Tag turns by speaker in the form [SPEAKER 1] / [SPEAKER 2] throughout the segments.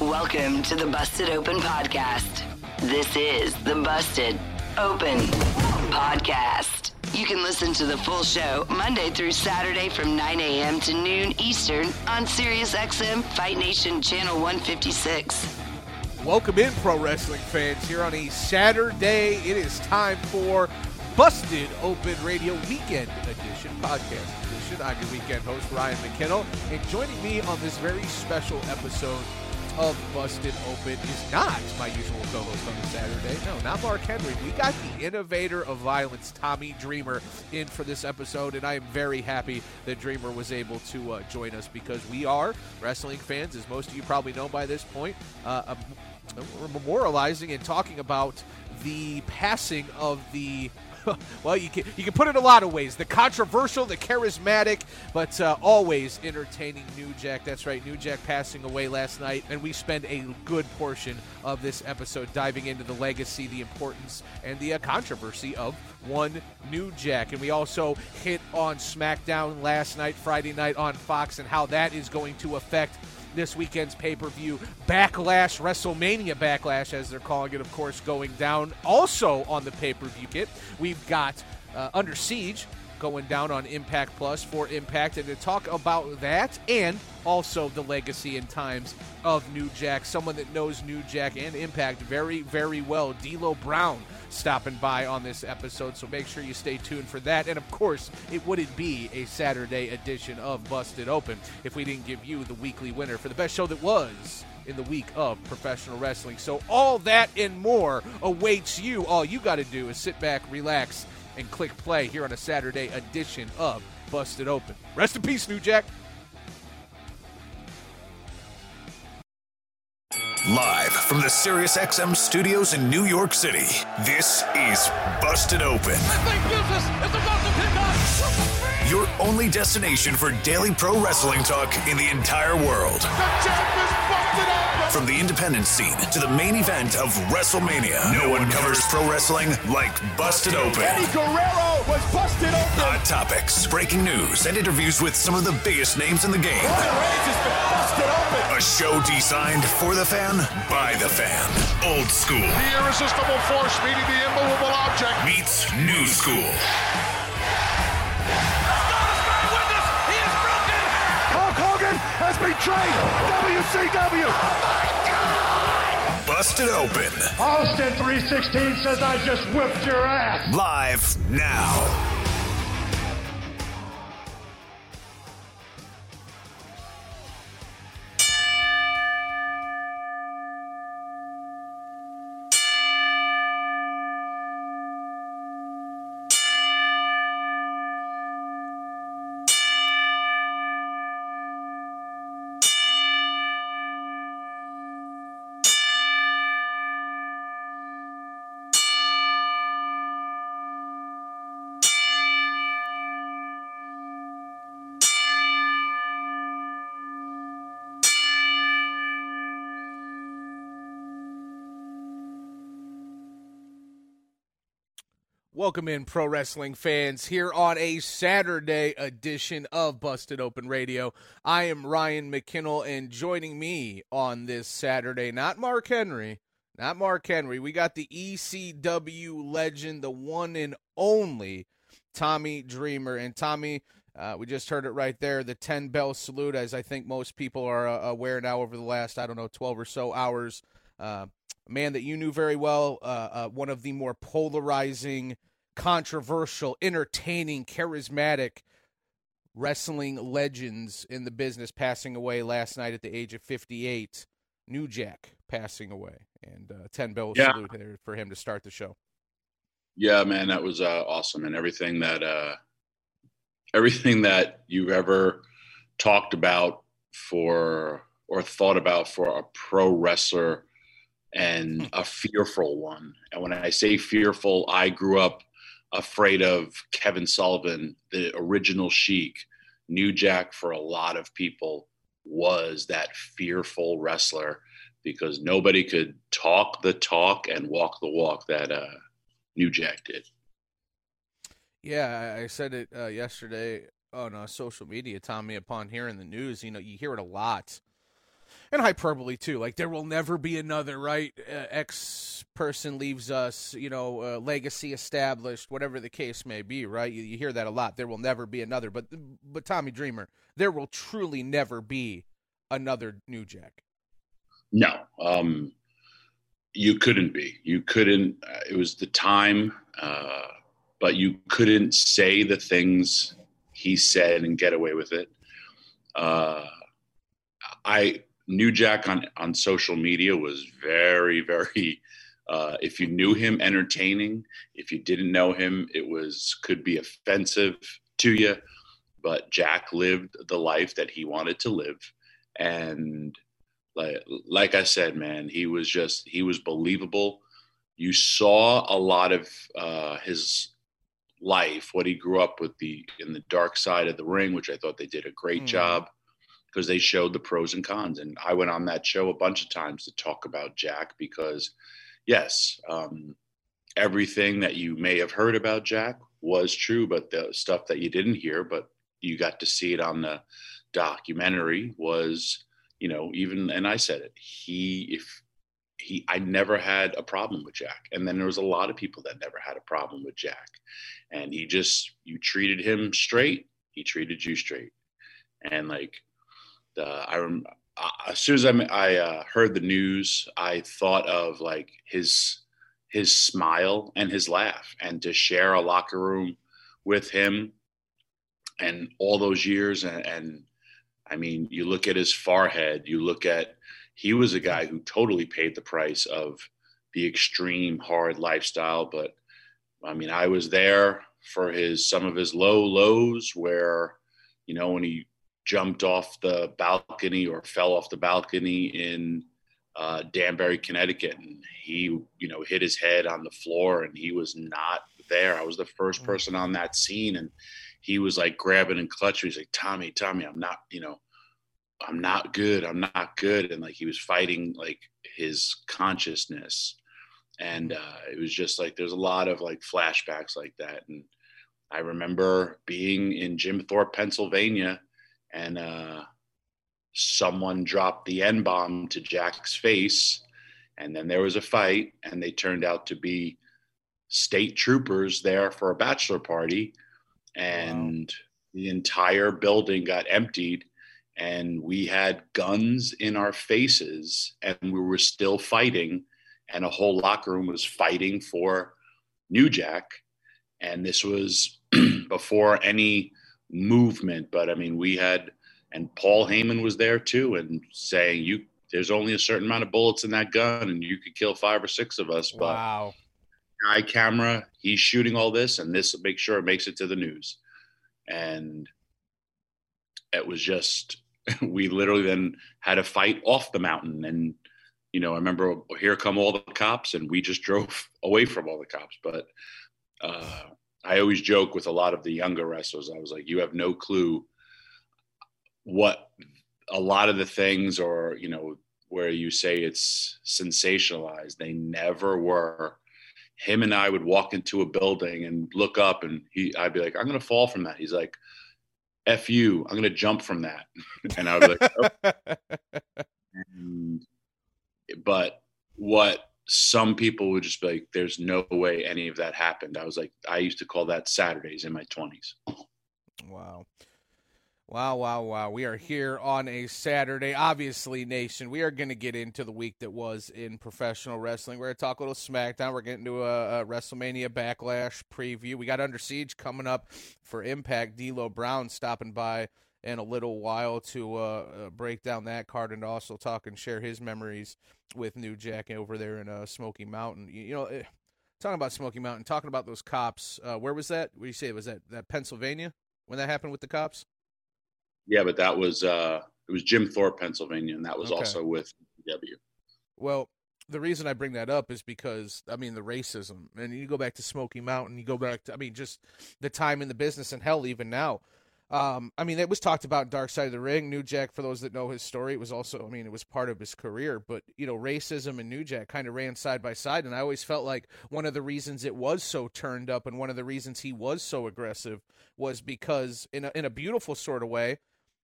[SPEAKER 1] Welcome to the Busted Open Podcast. This is the Busted Open Podcast. You can listen to the full show Monday through Saturday from 9 a.m. to noon Eastern on SiriusXM Fight Nation Channel 156.
[SPEAKER 2] Welcome in, pro wrestling fans, here on a Saturday. It is time for Busted Open Radio Weekend Edition, podcast edition. I'm your weekend host, Ryan McKinnell, and joining me on this very special episode of Busted Open is not my usual co-host on a Saturday. No, not Mark Henry. We got the innovator of violence, Tommy Dreamer, in for this episode, and I am very happy that Dreamer was able to uh, join us because we are wrestling fans, as most of you probably know by this point. Uh, um, we're memorializing and talking about the passing of the well, you can you can put it a lot of ways. The controversial, the charismatic, but uh, always entertaining New Jack. That's right, New Jack passing away last night, and we spend a good portion of this episode diving into the legacy, the importance, and the uh, controversy of one New Jack. And we also hit on SmackDown last night, Friday night on Fox, and how that is going to affect this weekend's pay per view. Backlash, WrestleMania Backlash, as they're calling it, of course, going down. Also on the pay per view kit, we've got uh, Under Siege going down on Impact Plus for Impact. And to talk about that and also the legacy and times of New Jack, someone that knows New Jack and Impact very, very well, D'Lo Brown stopping by on this episode. So make sure you stay tuned for that. And of course, it wouldn't be a Saturday edition of Busted Open if we didn't give you the weekly winner for the best show that was in the week of professional wrestling. So all that and more awaits you. All you got to do is sit back, relax, and click play here on a Saturday edition of Busted Open. Rest in peace, New Jack.
[SPEAKER 3] Live from the SiriusXM studios in New York City, this is Busted Open. Your only destination for daily pro wrestling talk in the entire world. From the independent scene to the main event of WrestleMania, no one covers pro wrestling like Busted Open.
[SPEAKER 4] Eddie Guerrero was busted open.
[SPEAKER 3] Hot topics, breaking news, and interviews with some of the biggest names in the game.
[SPEAKER 4] Reigns has been busted open.
[SPEAKER 3] A show designed for the fan, by the fan. Old school
[SPEAKER 5] The irresistible force meeting the immovable object.
[SPEAKER 3] meets new school.
[SPEAKER 4] Betrayed WCW.
[SPEAKER 3] Oh, Busted Open.
[SPEAKER 4] Austin 316 says I just whipped your ass.
[SPEAKER 3] Live now.
[SPEAKER 2] Welcome in, pro wrestling fans, here on a Saturday edition of Busted Open Radio. I am Ryan McKinnell, and joining me on this Saturday, not Mark Henry, not Mark Henry, we got the ECW legend, the one and only Tommy Dreamer. And Tommy, uh, we just heard it right there, the 10 bell salute, as I think most people are uh, aware now over the last, I don't know, 12 or so hours. Uh, a man that you knew very well, uh, uh, one of the more polarizing, controversial, entertaining, charismatic wrestling legends in the business, passing away last night at the age of 58. New Jack passing away, and uh, 10 bell
[SPEAKER 6] Yeah.
[SPEAKER 2] salute for him to start the show.
[SPEAKER 6] Yeah, man, that was uh, awesome, and everything that uh, everything that you've ever talked about for or thought about for a pro wrestler and hmm. a fearful one. And when I say fearful, I grew up afraid of Kevin Sullivan, the original Sheik. New Jack for a lot of people was that fearful wrestler because nobody could talk the talk and walk the walk that uh, New Jack did.
[SPEAKER 2] Yeah, I said it uh, yesterday on uh, social media, Tommy. Upon hearing the news, you know, you hear it a lot and hyperbole too. Like there will never be another, right? Uh, X person leaves us, you know, uh, legacy established, whatever the case may be, right? You, you, hear that a lot. There will never be another, but but Tommy Dreamer, there will truly never be another New Jack.
[SPEAKER 6] No, um, you couldn't be. You couldn't. Uh, it was the time, uh, but you couldn't say the things he said and get away with it. Uh, I New Jack on on social media was very very. Uh, if you knew him, entertaining. If you didn't know him, it was could be offensive to you. But Jack lived the life that he wanted to live, and like like I said, man, he was just he was believable. You saw a lot of uh, his life, what he grew up with the in the dark side of the ring, which I thought they did a great mm. job because they showed the pros and cons. And I went on that show a bunch of times to talk about Jack because, yes, um, everything that you may have heard about Jack was true, but the stuff that you didn't hear, but you got to see it on the documentary was, you know, even, and I said it, he, if he, I never had a problem with Jack. And then there was a lot of people that never had a problem with Jack. And he just, you treated him straight, he treated you straight. And like, uh, I rem- as soon as I, I uh, heard the news, I thought of like his his smile and his laugh, and to share a locker room with him, and all those years, and, and I mean, you look at his forehead, you look at he was a guy who totally paid the price of the extreme hard lifestyle, but I mean, I was there for his some of his low lows where, you know, when he jumped off the balcony or fell off the balcony in uh, Danbury, Connecticut, and he, you know, hit his head on the floor, and he was not there. I was the first mm. person on that scene, and he was like grabbing and clutching. He's like, "Tommy, Tommy, I'm not, you know, I'm not good. I'm not good," and like he was fighting like his consciousness, and uh, it was just like there's a lot of like flashbacks like that, and I remember being in Jim Thorpe, Pennsylvania and uh, someone dropped the N bomb to Jack's face, and then there was a fight, and they turned out to be state troopers there for a bachelor party, and wow. the entire building got emptied. And we had guns in our faces, and we were still fighting. And a whole locker room was fighting for New Jack. And this was before any movement. But I mean, we had, and Paul Heyman was there too, and saying you there's only a certain amount of bullets in that gun, and you could kill five or six of us. But
[SPEAKER 2] wow.
[SPEAKER 6] Guy camera, he's shooting all this, and this will make sure it makes it to the news. And it was just we literally then had a fight off the mountain and you know i remember here come all the cops and we just drove away from all the cops but uh, I always joke with a lot of the younger wrestlers. I was like, you have no clue what a lot of the things, or you know, where you say it's sensationalized. They never were. Him and I would walk into a building and look up, and he, I'd be like, I'm gonna fall from that. He's like, F you, I'm gonna jump from that, and I was like, oh. and, but what some people would just be like, there's no way any of that happened. I was like, I used to call that Saturdays in my 20s.
[SPEAKER 2] Wow. Wow, wow, wow. We are here on a Saturday. Obviously, Nation, we are going to get into the week that was in professional wrestling. We're going to talk a little SmackDown. We're getting to a, a WrestleMania Backlash preview. We got Under Siege coming up for Impact. D'Lo Brown stopping by in a little while to uh, uh, break down that card and also talk and share his memories with New Jack over there in uh, Smoky Mountain. You, you know, eh, talking about Smoky Mountain, talking about those cops. Uh, where was that? What do you say? Was that that Pennsylvania when that happened with the cops?
[SPEAKER 6] Yeah, but that was uh, it was Jim Thorpe, Pennsylvania, and that was okay. also with W.
[SPEAKER 2] Well, the reason I bring that up is because I mean the racism, and you go back to Smoky Mountain, you go back to I mean just the time in the business, and hell, even now. Um, I mean, it was talked about Dark Side of the Ring. New Jack, for those that know his story, it was also, I mean, it was part of his career. But you know, racism and New Jack kind of ran side by side, and I always felt like one of the reasons it was so turned up, and one of the reasons he was so aggressive, was because in a, in a beautiful sort of way,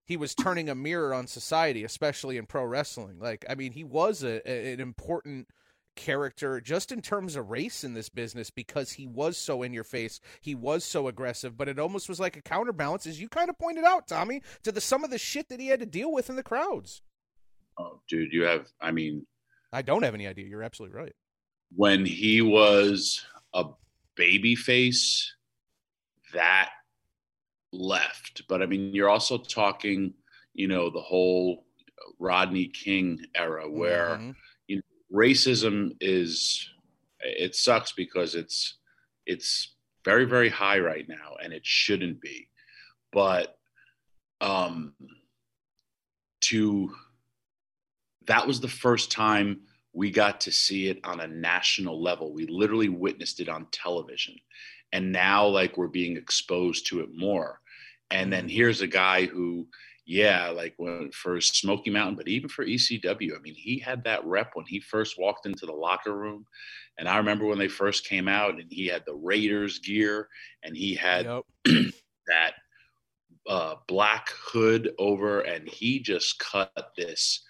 [SPEAKER 2] he was turning a mirror on society, especially in pro wrestling. Like, I mean, he was a, a, an important character just in terms of race in this business because he was so in your face he was so aggressive but it almost was like a counterbalance as you kind of pointed out tommy to the some of the shit that he had to deal with in the crowds
[SPEAKER 6] oh dude you have i mean
[SPEAKER 2] i don't have any idea you're absolutely right
[SPEAKER 6] when he was a baby face that left. But I mean, you're also talking, you know, the whole Rodney King era where mm-hmm. Racism is it sucks because it's it's very very high right now and it shouldn't be. But um to that was the first time we got to see it on a national level. We literally witnessed it on television. And now like we're being exposed to it more. And then here's a guy who, yeah, like when, for Smoky Mountain, but even for ECW, I mean, he had that rep when he first walked into the locker room. And I remember when they first came out and he had the Raiders gear and he had yep. that uh, black hood over and he just cut this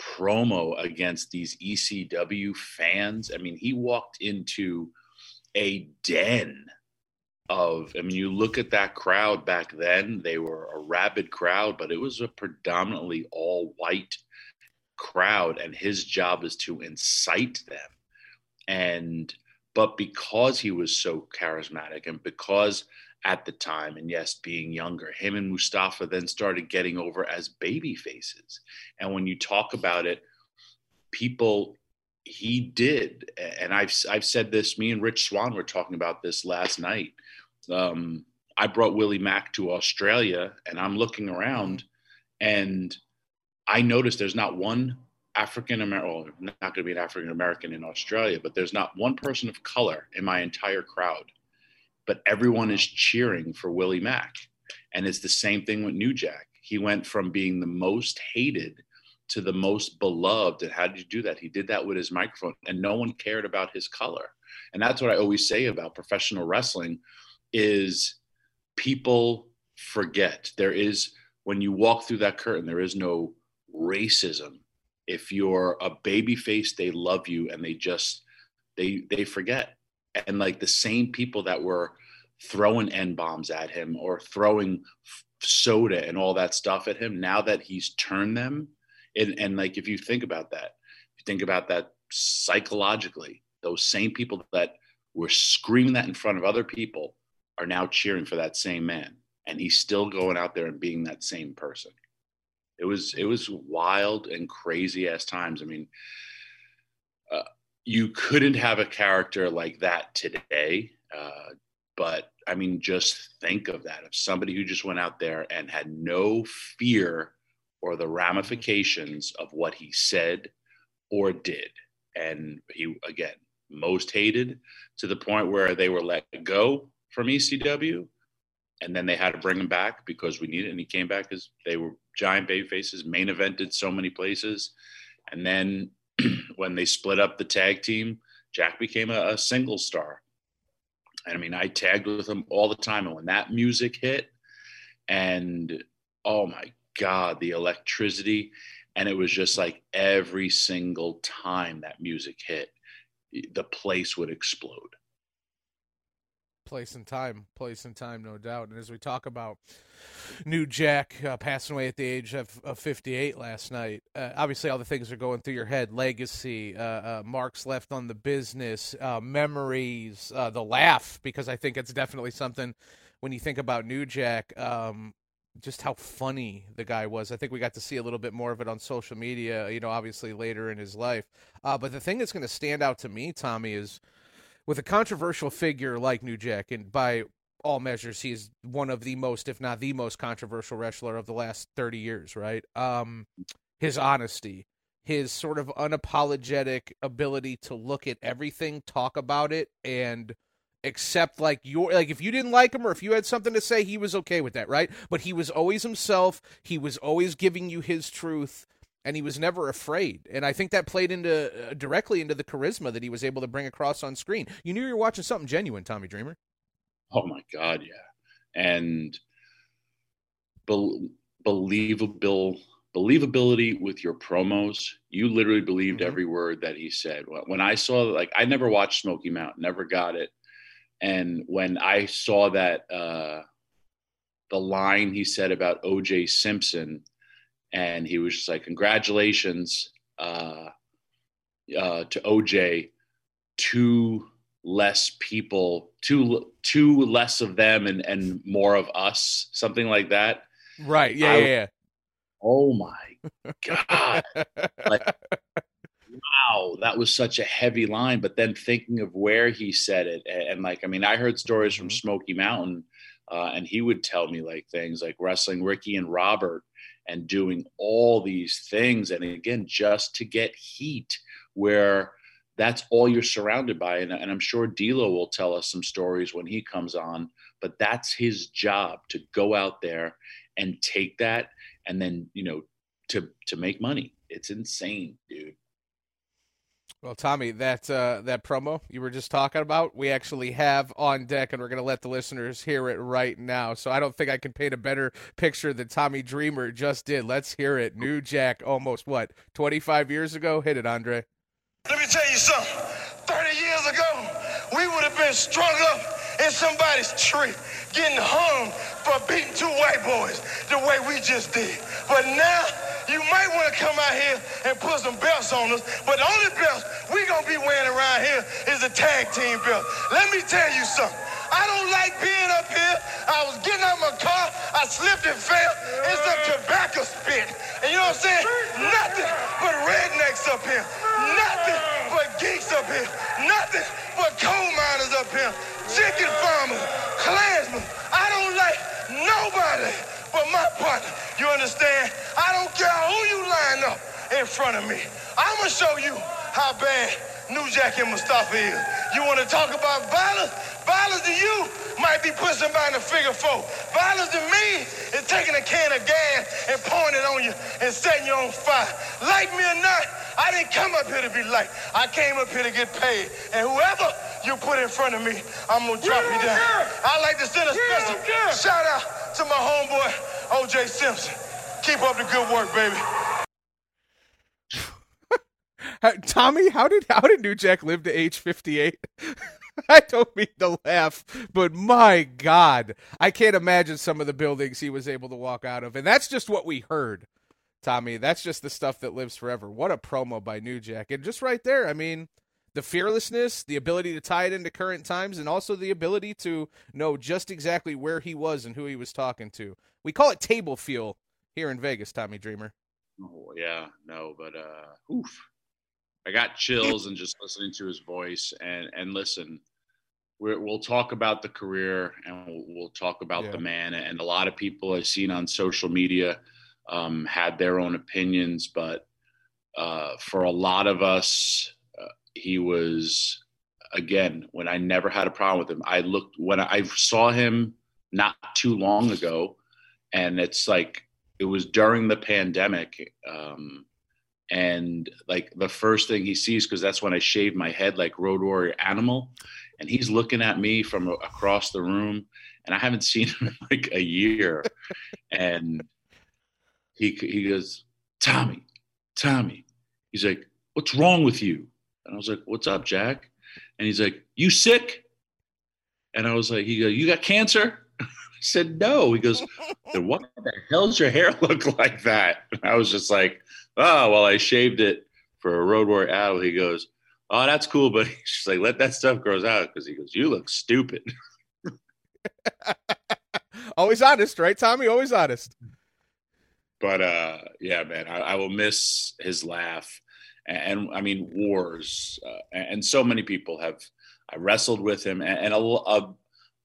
[SPEAKER 6] promo against these ECW fans. I mean, he walked into a den of i mean you look at that crowd back then they were a rabid crowd but it was a predominantly all white crowd and his job is to incite them. And but because he was so charismatic and because at the time and yes being younger him and mustafa then started getting over as baby faces. And when you talk about it people he did and i've i've said this me and Rich Swann were talking about this last night um, I brought Willie Mack to Australia, and I'm looking around, and I noticed there's not one African American, well, not going to be an African American in Australia, but there's not one person of color in my entire crowd. But everyone is cheering for Willie Mack. And it's the same thing with New Jack. He went from being the most hated to the most beloved. And how did you do that? He did that with his microphone, and no one cared about his color. And that's what I always say about professional wrestling is people forget. There is when you walk through that curtain there is no racism. If you're a baby face they love you and they just they they forget. And like the same people that were throwing n bombs at him or throwing soda and all that stuff at him now that he's turned them and, and like if you think about that if you think about that psychologically those same people that were screaming that in front of other people are now cheering for that same man and he's still going out there and being that same person. It was it was wild and crazy as times. I mean uh, you couldn't have a character like that today uh, but i mean just think of that. Of somebody who just went out there and had no fear or the ramifications of what he said or did and he again most hated to the point where they were let go from ECW, and then they had to bring him back because we needed. And he came back because they were giant baby faces, main evented so many places, and then when they split up the tag team, Jack became a, a single star. And I mean, I tagged with him all the time, and when that music hit, and oh my god, the electricity, and it was just like every single time that music hit, the place would explode
[SPEAKER 2] place and time, place and time, no doubt. And as we talk about New Jack uh, passing away at the age of, of 58 last night, uh, obviously all the things are going through your head: legacy, uh, uh marks left on the business, uh, memories, uh, the laugh. Because I think it's definitely something when you think about New Jack. Um, just how funny the guy was. I think we got to see a little bit more of it on social media, you know, obviously later in his life. but the thing that's going to stand out to me, Tommy, is with a controversial figure like New Jack, and by all measures, he's one of the most, if not the most controversial wrestler of the last 30 years, right? Um, his honesty, his sort of unapologetic ability to look at everything, talk about it, and accept like your like if you didn't like him or if you had something to say, he was okay with that, right? But he was always himself. He was always giving you his truth. And he was never afraid, and I think that played into uh, directly into the charisma that he was able to bring across on screen. You knew you were watching something genuine, Tommy Dreamer.
[SPEAKER 6] Oh my God, yeah, and be- believable believability with your promos. You literally believed mm-hmm. every word that he said. When I saw, like, I never watched Smoky Mountain, never got it. And when I saw that, uh, the line he said about OJ Simpson, and he was just like, "Congratulations uh, uh, to OJ, two less people, two two less of them, and and more of us," something like that.
[SPEAKER 2] Right. Yeah. I, yeah. yeah
[SPEAKER 6] oh my god like wow that was such a heavy line but then thinking of where he said it and, and like i mean i heard stories from mm-hmm. smoky mountain uh, and he would tell me like things like wrestling ricky and robert and doing all these things and again just to get heat where that's all you're surrounded by and, and i'm sure D'Lo will tell us some stories when he comes on but that's his job to go out there and take that and then you know to to make money. It's insane, dude.
[SPEAKER 2] Well, Tommy, that uh, that promo you were just talking about, we actually have on deck, and we're going to let the listeners hear it right now. So I don't think I can paint a better picture than Tommy Dreamer just did. Let's hear it. New Jack, almost what twenty five years ago. Hit it, Andre.
[SPEAKER 7] Let me tell you something. Thirty years ago, we would have been strung up in somebody's tree, getting hung for beating two white boys the way we just did. But now, you might want to come out here and put some belts on us, but the only belts we gonna be wearing around here is a tag team belt. Let me tell you something. I don't like being up here. I was getting out my car, I slipped and fell in some tobacco spit. And you know what I'm saying? Nothing but rednecks up here. Nothing but geeks up here. Nothing but coal miners up here. Chicken farmers, clansmen. I don't like Nobody my partner. You understand? I don't care who you line up in front of me. I'm going to show you how bad New Jack and Mustafa is. You want to talk about violence? Violence to you might be putting somebody in a figure four. Violence to me is taking a can of gas and pouring it on you and setting you on fire. Like me or not, I didn't come up here to be liked. I came up here to get paid. And whoever you put in front of me, I'm gonna drop yeah, you down. Yeah. I like to send a special shout out to my homeboy OJ Simpson. Keep up the good work, baby.
[SPEAKER 2] Tommy, how did how did New Jack live to age fifty eight? I don't mean to laugh, but my God, I can't imagine some of the buildings he was able to walk out of, and that's just what we heard. Tommy, that's just the stuff that lives forever. What a promo by New Jack, and just right there, I mean, the fearlessness, the ability to tie it into current times, and also the ability to know just exactly where he was and who he was talking to. We call it table fuel here in Vegas, Tommy Dreamer.
[SPEAKER 6] Oh yeah, no, but uh, oof, I got chills and just listening to his voice. And and listen, we will talk about the career and we'll, we'll talk about yeah. the man. And a lot of people I've seen on social media um, had their own opinions, but uh, for a lot of us he was again when I never had a problem with him. I looked when I saw him not too long ago, and it's like it was during the pandemic. Um, and like the first thing he sees, because that's when I shaved my head like Road Warrior Animal, and he's looking at me from across the room, and I haven't seen him in like a year, and he he goes, Tommy, Tommy, he's like, what's wrong with you? And I was like, what's up, Jack? And he's like, you sick? And I was like, he goes, you got cancer? Said, no. He goes, then what the hell does your hair look like that? And I was just like, oh, well, I shaved it for a road warrior owl. He goes, oh, that's cool. But he's like, let that stuff grow out. Because he goes, you look stupid.
[SPEAKER 2] Always honest, right, Tommy? Always honest.
[SPEAKER 6] But uh, yeah, man, I, I will miss his laugh and, and I mean wars, uh, and so many people have I wrestled with him, and, and a, a,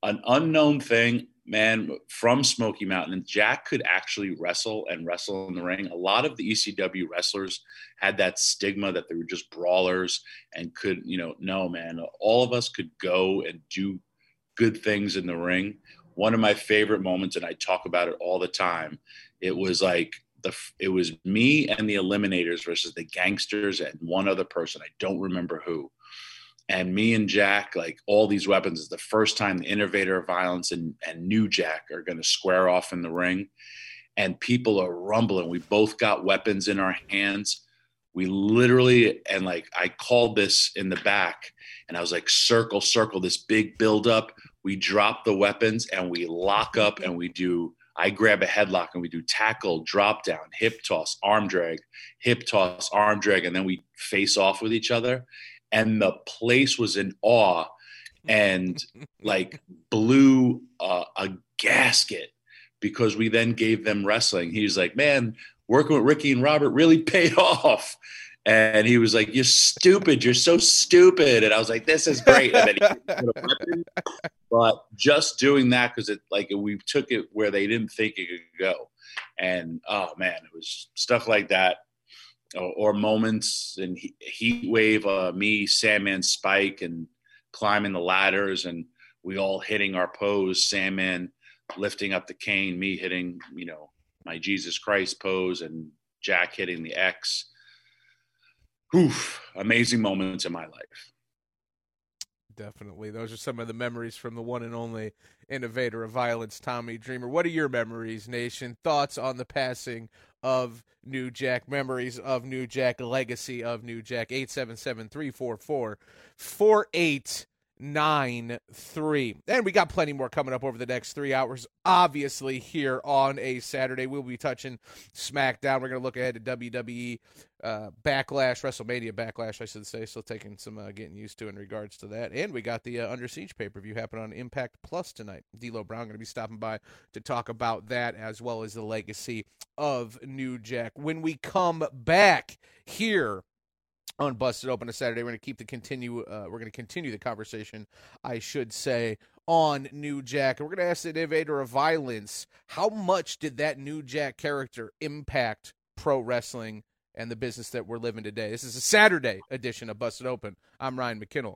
[SPEAKER 6] an unknown thing man from Smoky Mountain, and Jack could actually wrestle and wrestle in the ring. A lot of the ECW wrestlers had that stigma that they were just brawlers and could, you know, no, man, all of us could go and do good things in the ring. One of my favorite moments, and I talk about it all the time, it was like the it was me and the Eliminators versus the Gangstas and one other person. I don't remember who and me and Jack, like all these weapons, is the first time the innovator of violence and, and new Jack are going to square off in the ring. And people are rumbling. We both got weapons in our hands. We literally, and like I called this in the back, and I was like, circle, circle, this big buildup. We drop the weapons and we lock up and we do. I grab a headlock and we do tackle, drop down, hip toss, arm drag, hip toss, arm drag, and then we face off with each other and the place was in awe and like blew uh, a gasket because we then gave them wrestling. He was like, "Man, working with Ricky and Robert really paid off." And he was like, "You're stupid. You're so stupid." And I was like, "This is great." but just doing that because it like we took it where they didn't think it could go, and oh man, it was stuff like that or, or moments in heat wave, uh, me, Sandman, Spike, and climbing the ladders, and we all hitting our pose. Sandman lifting up the cane, me hitting, you know, my Jesus Christ pose, and Jack hitting the X. Oof, amazing moments in my life.
[SPEAKER 2] Definitely. Those are some of the memories from the one and only innovator of violence, Tommy Dreamer. What are your memories, Nation? Thoughts on the passing of New Jack, memories of New Jack, legacy of New Jack? 877 344 nine three. And we got plenty more coming up over the next three hours. Obviously, here on a Saturday, we'll be touching SmackDown. We're going to look ahead to WWE uh, Backlash, WrestleMania Backlash, I should say. Still taking some uh, getting used to in regards to that. And we got the uh, Under Siege pay per view happening on Impact Plus tonight. D'Lo Brown going to be stopping by to talk about that as well as the legacy of New Jack. When we come back here on Busted Open a Saturday. We're going to keep the continue. Uh, we're going to continue the conversation, I should say, on New Jack. And we're going to ask the innovator of violence how much did that New Jack character impact pro wrestling and the business that we're living today. This is a Saturday edition of Busted Open. I'm Ryan McKinnell.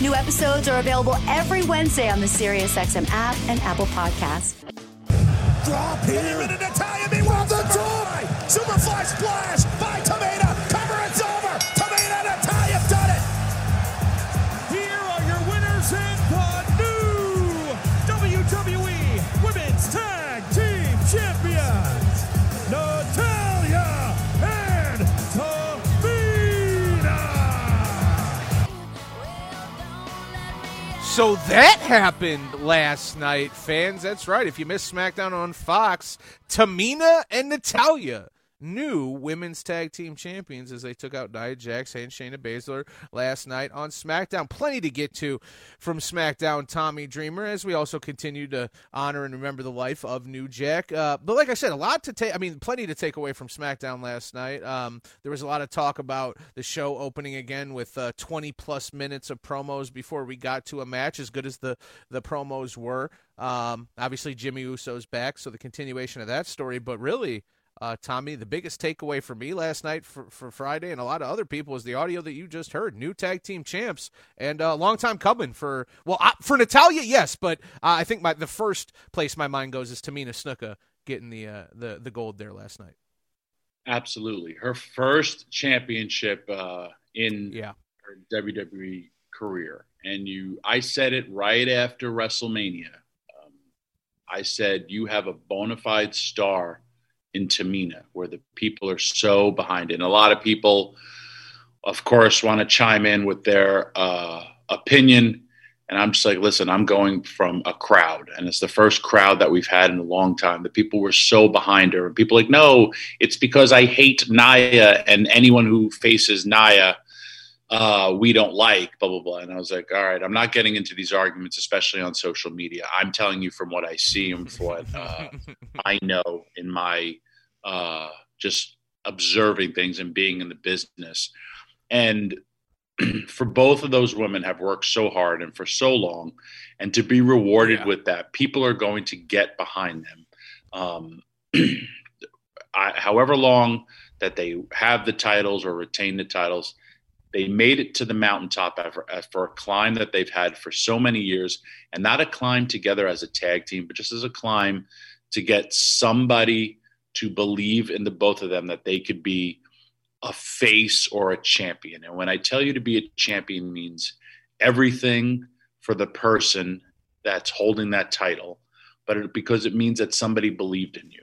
[SPEAKER 8] New episodes are available every Wednesday on the SiriusXM app and Apple Podcast.
[SPEAKER 9] Drop here. Natalya, meanwhile, the toy. Superfly splash
[SPEAKER 2] So that happened last night, fans. That's right. If you missed SmackDown on Fox, Tamina and Natalya new women's tag team champions as they took out Nia Jax and Shayna Baszler last night on SmackDown. Plenty to get to from SmackDown, Tommy Dreamer, as we also continue to honor and remember the life of New Jack. Uh, but like I said, a lot to take. I mean, plenty to take away from SmackDown last night. Um, there was a lot of talk about the show opening again with uh, 20 plus minutes of promos before we got to a match, as good as the the promos were. Um, obviously, Jimmy Uso's back, so the continuation of that story. But really, uh, Tommy, the biggest takeaway for me last night for, for Friday and a lot of other people was the audio that you just heard. New tag team champs and a uh, long time coming for, well, uh, for Natalya, yes, but uh, I think my the first place my mind goes is Tamina Snuka getting the, uh, the, the gold there last night.
[SPEAKER 6] Absolutely. Her first championship uh, in
[SPEAKER 2] yeah.
[SPEAKER 6] her WWE career. And you, I said it right after WrestleMania. Um, I said, you have a bona fide star in Tamina, where the people are so behind it. And a lot of people, of course, want to chime in with their uh, opinion. And I'm just like, listen, I'm going from a crowd, and it's the first crowd that we've had in a long time. The people were so behind her, and people like, no, it's because I hate Nia, and anyone who faces Nia, uh, we don't like, blah blah blah. And I was like, all right, I'm not getting into these arguments, especially on social media. I'm telling you from what I see and from what uh, I know in my uh, just observing things and being in the business. And for both of those women have worked so hard and for so long, and to be rewarded yeah. with that, people are going to get behind them. Um, I, however long that they have the titles or retain the titles, they made it to the mountaintop for, uh, for a climb that they've had for so many years, and not a climb together as a tag team, but just as a climb to get somebody to believe in the both of them that they could be a face or a champion. And when I tell you to be a champion means everything for the person that's holding that title, but it, because it means that somebody believed in you.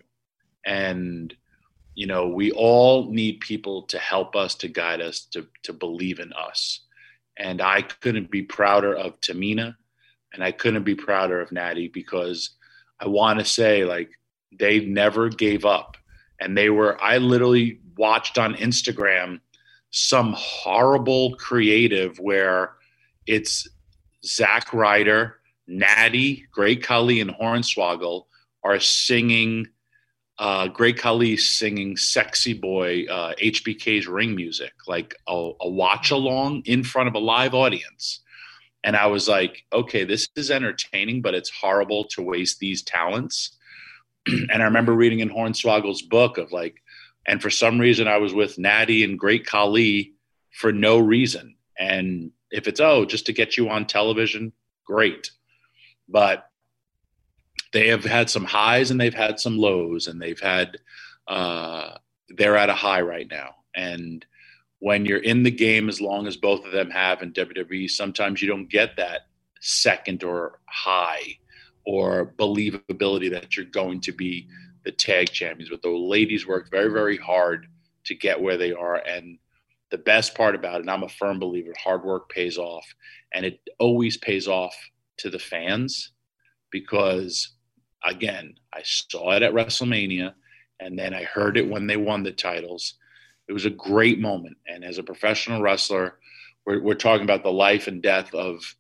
[SPEAKER 6] And you know, we all need people to help us, to guide us, to to believe in us. And I couldn't be prouder of Tamina and I couldn't be prouder of Natty because I want to say like they never gave up. And they were, I literally watched on Instagram some horrible creative where it's Zack Ryder, Natty, Great Khali, and Hornswoggle are singing. Uh, Great Khali singing "Sexy Boy" uh, HBK's ring music, like a, a watch along in front of a live audience. And I was like, okay, this is entertaining, but it's horrible to waste these talents and I remember reading in Hornswoggle's book of like, and for some reason I was with Natty and Great Khali for no reason. And if it's oh just to get you on television, great. But they have had some highs and they've had some lows, and they've had uh, they're at a high right now. And when you're in the game, as long as both of them have in WWE, sometimes you don't get that second or high or believability that you're going to be the tag champions. But the ladies worked very, very hard to get where they are. And the best part about it, and I'm a firm believer, hard work pays off. And it always pays off to the fans because, again, I saw it at WrestleMania and then I heard it when they won the titles. It was a great moment. And as a professional wrestler, we're, we're talking about the life and death of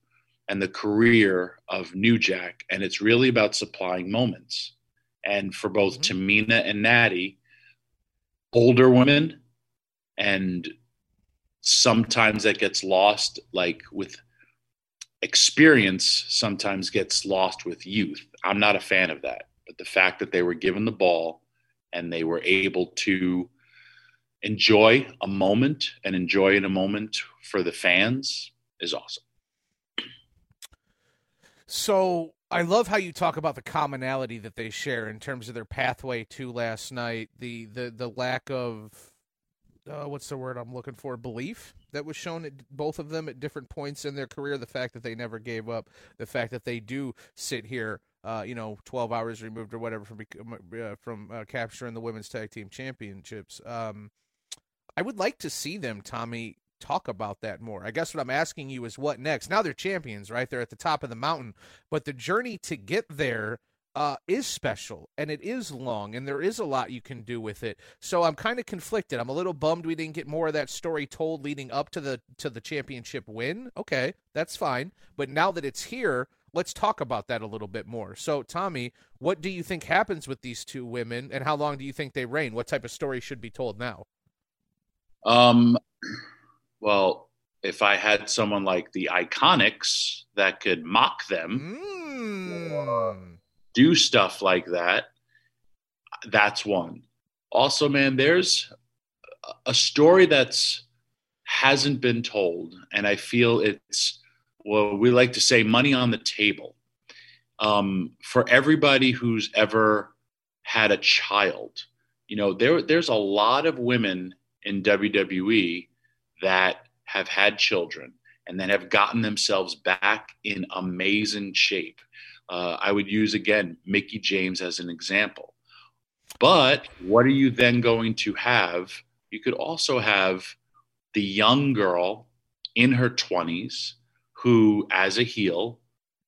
[SPEAKER 6] and the career of New Jack, and it's really about supplying moments. And for both mm-hmm. Tamina and Natty, older women, and sometimes that gets lost, like with experience, sometimes gets lost with youth. I'm not a fan of that. But the fact that they were given the ball and they were able to enjoy a moment and enjoy in a moment for the fans is awesome.
[SPEAKER 2] So I love how you talk about the commonality that they share in terms of their pathway to last night. The the the lack of uh, what's the word I'm looking for? Belief that was shown at both of them at different points in their career. The fact that they never gave up. The fact that they do sit here, uh, you know, 12 hours removed or whatever from uh, from capturing the women's tag team championships. Um, I would like to see them, Tommy, talk about that more. I guess what I'm asking you is what next? Now they're champions, right? They're at the top of the mountain, but the journey to get there uh, is special and it is long and there is a lot you can do with it. So I'm kind of conflicted. I'm a little bummed we didn't get more of that story told leading up to the to the championship win. Okay, that's fine. But now that it's here, let's talk about that a little bit more. So Tommy, what do you think happens with these two women and how long do you think they reign? What type of story should be told now?
[SPEAKER 6] Um well, if I had someone like the Iconics that could mock them, mm. Do stuff like that, that's one. Also, man, there's a story that's hasn't been told, and I feel it's well, we like to say money on the table. Um, for everybody who's ever had a child, you know, there there's a lot of women in WWE that have had children and then have gotten themselves back in amazing shape. Uh, I would use again Mickie James as an example. But what are you then going to have? You could also have the young girl in her 20s who, as a heel,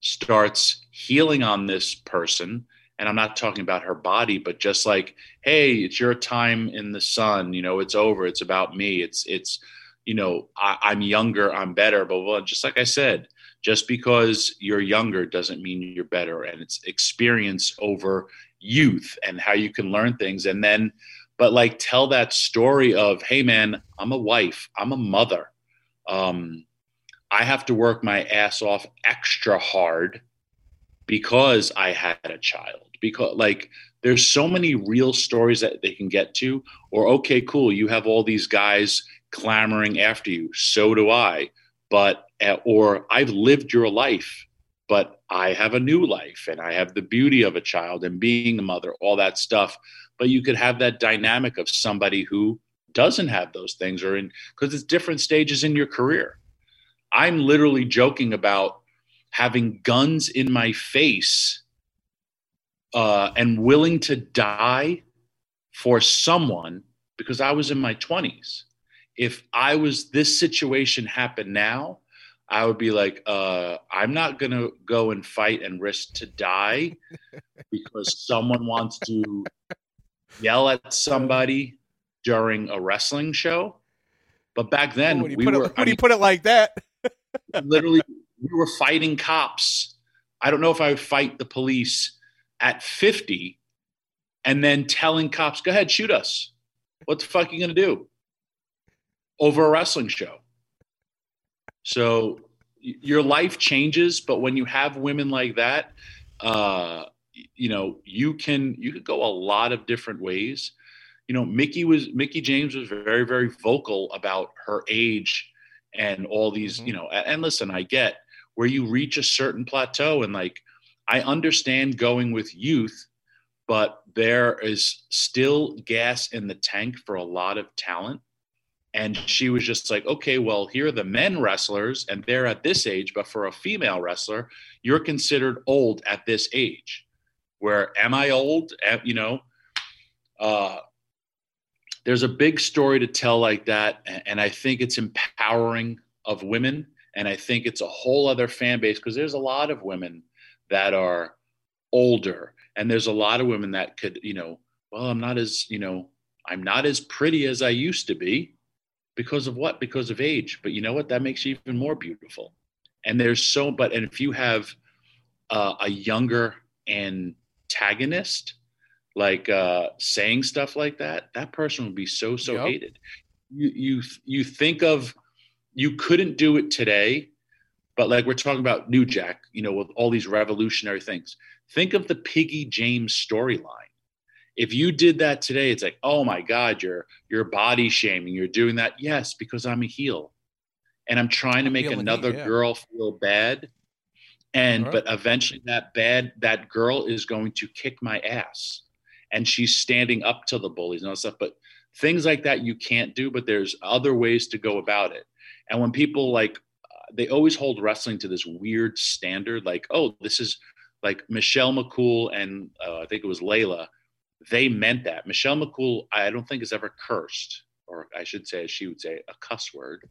[SPEAKER 6] starts healing on this person. And I'm not talking about her body, but just like, hey, it's your time in the sun. You know, it's over. It's about me. It's, it's, you know, I, am younger, I'm better, but blah. Just like I said, just because you're younger doesn't mean you're better. And it's experience over youth and how you can learn things. And then, but like tell that story of, hey, man, I'm a wife, I'm a mother. Um, I have to work my ass off extra hard because I had a child. Because, like, there's so many real stories that they can get to. Or, okay, cool, you have all these guys clamoring after you. So do I. But, or I've lived your life, but I have a new life and I have the beauty of a child and being a mother, all that stuff. But you could have that dynamic of somebody who doesn't have those things or in because it's different stages in your career I'm literally joking about having guns in my face uh, and willing to die for someone because I was in my 20s. If I was this situation happened now, I would be like, uh, I'm not going to go and fight and risk to die because someone wants to yell at somebody during a wrestling show. But back then,
[SPEAKER 2] when you, we put, were, it, when you put it like that,
[SPEAKER 6] literally we were fighting cops. I don't know if I would fight the police at 50 and then telling cops, go ahead, shoot us. What the fuck are you going to do? Over a wrestling show. So your life changes, but when you have women like that, uh, you know, you can you could go a lot of different ways. You know, Mickie was Mickie James was very, very vocal about her age and all these, mm-hmm. you know, and listen, I get where you reach a certain plateau and like I understand going with youth, but there is still gas in the tank for a lot of talent. And she was just like, okay, well, here are the men wrestlers, and they're at this age, but for a female wrestler, you're considered old at this age. Where am I old? You know, uh, there's a big story to tell like that and i think it's empowering of women and i think it's a whole other fan base because there's a lot of women that are older and there's a lot of women that could you know well i'm not as you know i'm not as pretty as i used to be because of what because of age but you know what that makes you even more beautiful and there's so but and if you have uh, a younger antagonist like uh, saying stuff like that, that person would be so so yep. hated. You you you think of you couldn't do it today, but like we're talking about New Jack, you know, with all these revolutionary things. Think of the Piggy James storyline. If you did that today, it's like, oh my God, you're you're body shaming. You're doing that. Yes, because I'm a heel, and I'm trying to make another yeah. girl feel bad. And right. but eventually, that bad that girl is going to kick my ass and she's standing up to the bullies and all stuff. But things like that you can't do, but there's other ways to go about it. And when people like, uh, they always hold wrestling to this weird standard, like, oh, this is like Michelle McCool and uh, I think it was Layla. They meant that. Michelle McCool, I don't think has ever cursed, or I should say, she would say a cuss word.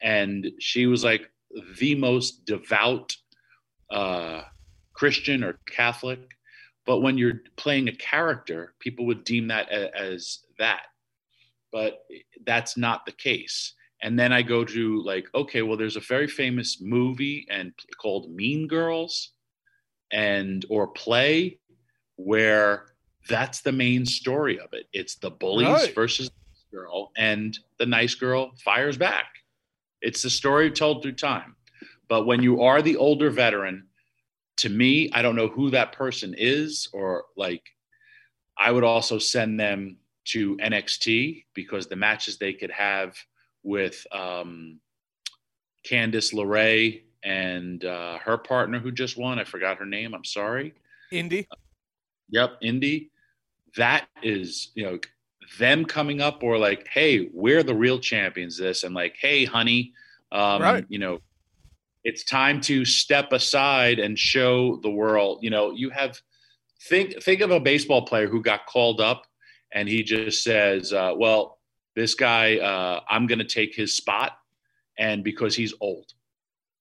[SPEAKER 6] And she was like the most devout uh, Christian or Catholic but when you're playing a character, people would deem that as that. But that's not the case. And then I go to like, okay, well, there's a very famous movie and called Mean Girls, and or play where that's the main story of it. It's the bullies right. versus the girl, and the nice girl fires back. It's the story told through time. But when you are the older veteran to me, I don't know who that person is, or like, I would also send them to NXT because the matches they could have with um, Candice LeRae and uh, her partner who just won, I forgot her name. I'm sorry.
[SPEAKER 2] Indi. Uh,
[SPEAKER 6] yep, Indi. That is, you know, them coming up or like, hey, we're the real champions. This and like, hey, honey, um, right. you know, it's time to step aside and show the world you know you have think think of a baseball player who got called up and he just says uh, well this guy uh, i'm going to take his spot and because he's old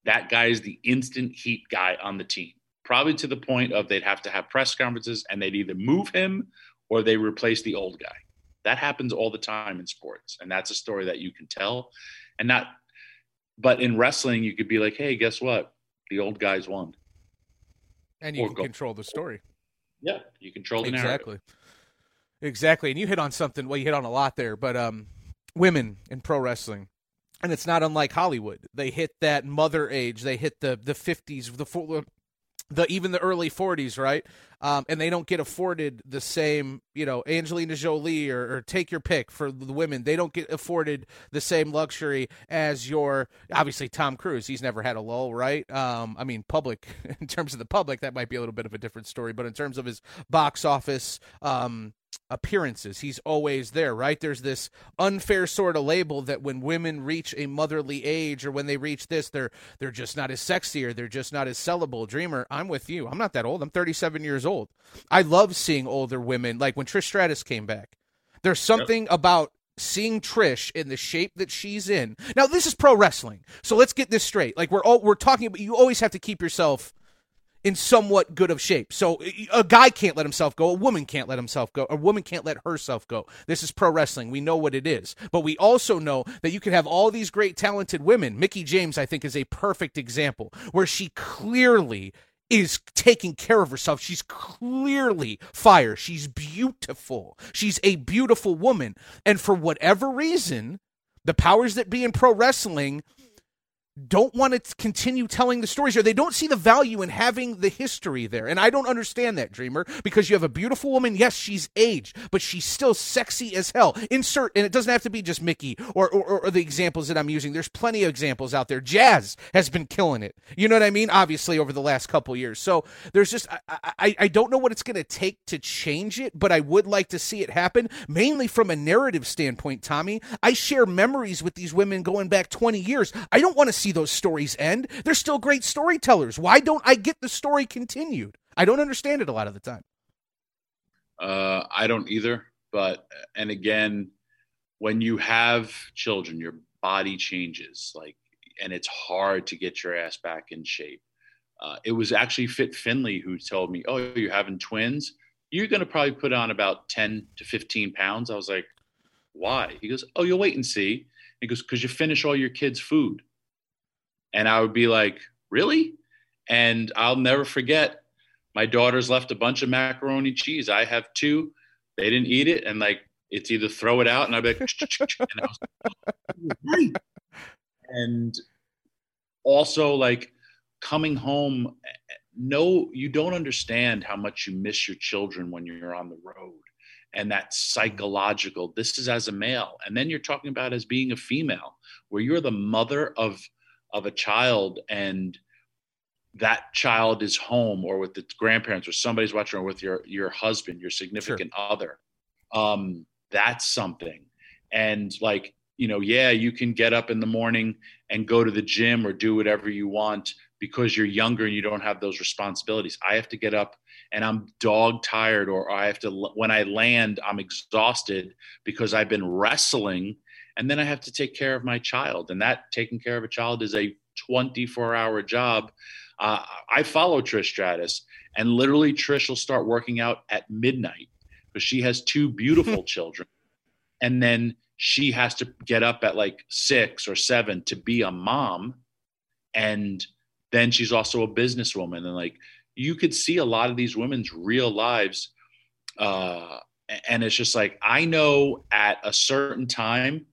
[SPEAKER 6] that guy is the instant heat guy on the team. Probably to the point of they'd have to have press conferences and they'd either move him or they replace the old guy. That happens all the time in sports. And that's a story that you can tell. And not, but in wrestling, you could be like, hey, guess what? The old guys won.
[SPEAKER 2] And you or can go, control the story.
[SPEAKER 6] Yeah, you control the
[SPEAKER 2] exactly.
[SPEAKER 6] Narrative.
[SPEAKER 2] Exactly. Exactly. And you hit on something, well, you hit on a lot there, but um, women in pro wrestling and it's not unlike Hollywood. They hit that mother age. They hit the the fifties, the the even the early forties, right? Um, and they don't get afforded the same, you know, Angelina Jolie or, or, take your pick for the women. They don't get afforded the same luxury as your obviously Tom Cruise. He's never had a lull, right? Um, I mean, public in terms of the public, that might be a little bit of a different story, but in terms of his box office, um, appearances. He's always there, right? There's this unfair sort of label that when women reach a motherly age or when they reach this, they're they're just not as sexy or they're just not as sellable. Dreamer, I'm with you. I'm not that old. I'm 37 years old. I love seeing older women like when Trish Stratus came back. There's something yep. about seeing Trish in the shape that she's in. Now this is pro wrestling. So let's get this straight. Like we're all we're talking about you always have to keep yourself in somewhat good of shape. So a guy can't let himself go, a woman can't let himself go, a woman can't let herself go. This is pro wrestling. We know what it is. But we also know that you can have all these great talented women. Mickie James I think is a perfect example where she clearly is taking care of herself. She's clearly fire. She's beautiful. She's a beautiful woman. And for whatever reason, the powers that be in pro wrestling don't want to continue telling the stories or they don't see the value in having the history there. And I don't understand that, Dreamer, because you have a beautiful woman. Yes, she's aged, but she's still sexy as hell. Insert, and it doesn't have to be just Mickie or, or, or the examples that I'm using. There's plenty of examples out there. Jazz has been killing it. You know what I mean? Obviously, over the last couple years. So there's just, I, I, I don't know what it's going to take to change it, but I would like to see it happen, mainly from a narrative standpoint, Tommy. I share memories with these women going back 20 years. I don't want to see see those stories end. They're still great storytellers. Why don't I get the story continued? I don't understand it a lot of the time.
[SPEAKER 6] Uh, I don't either. But, and again, when you have children, your body changes. Like, and it's hard to get your ass back in shape. Uh, it was actually Fit Finlay who told me, "Oh, you're having twins. You're going to probably put on about 10 to 15 pounds." I was like, "Why?" He goes, "Oh, you'll wait and see." He goes, "Because you finish all your kids' food." And I would be like, really? And I'll never forget my daughters left a bunch of macaroni cheese. I have two. They didn't eat it. And like, it's either throw it out and I'd be like, and, I was like oh, and also like coming home, no, you don't understand how much you miss your children when you're on the road and that psychological this is as a male and then you're talking about as being a female where you're the mother of of a child and that child is home or with its grandparents or somebody's watching or with your your husband your significant sure. other um that's something and like you know yeah you can get up in the morning and go to the gym or do whatever you want because you're younger and you don't have those responsibilities i have to get up and i'm dog tired or i have to when i land i'm exhausted because i've been wrestling and then I have to take care of my child, and that taking care of a child is a 24 hour job. Uh, I follow Trish Stratus, and literally Trish will start working out at midnight because she has two beautiful children, and then she has to get up at like six or seven to be a mom, and then she's also a businesswoman, and like you could see a lot of these women's real lives. Uh, and it's just like I know at a certain time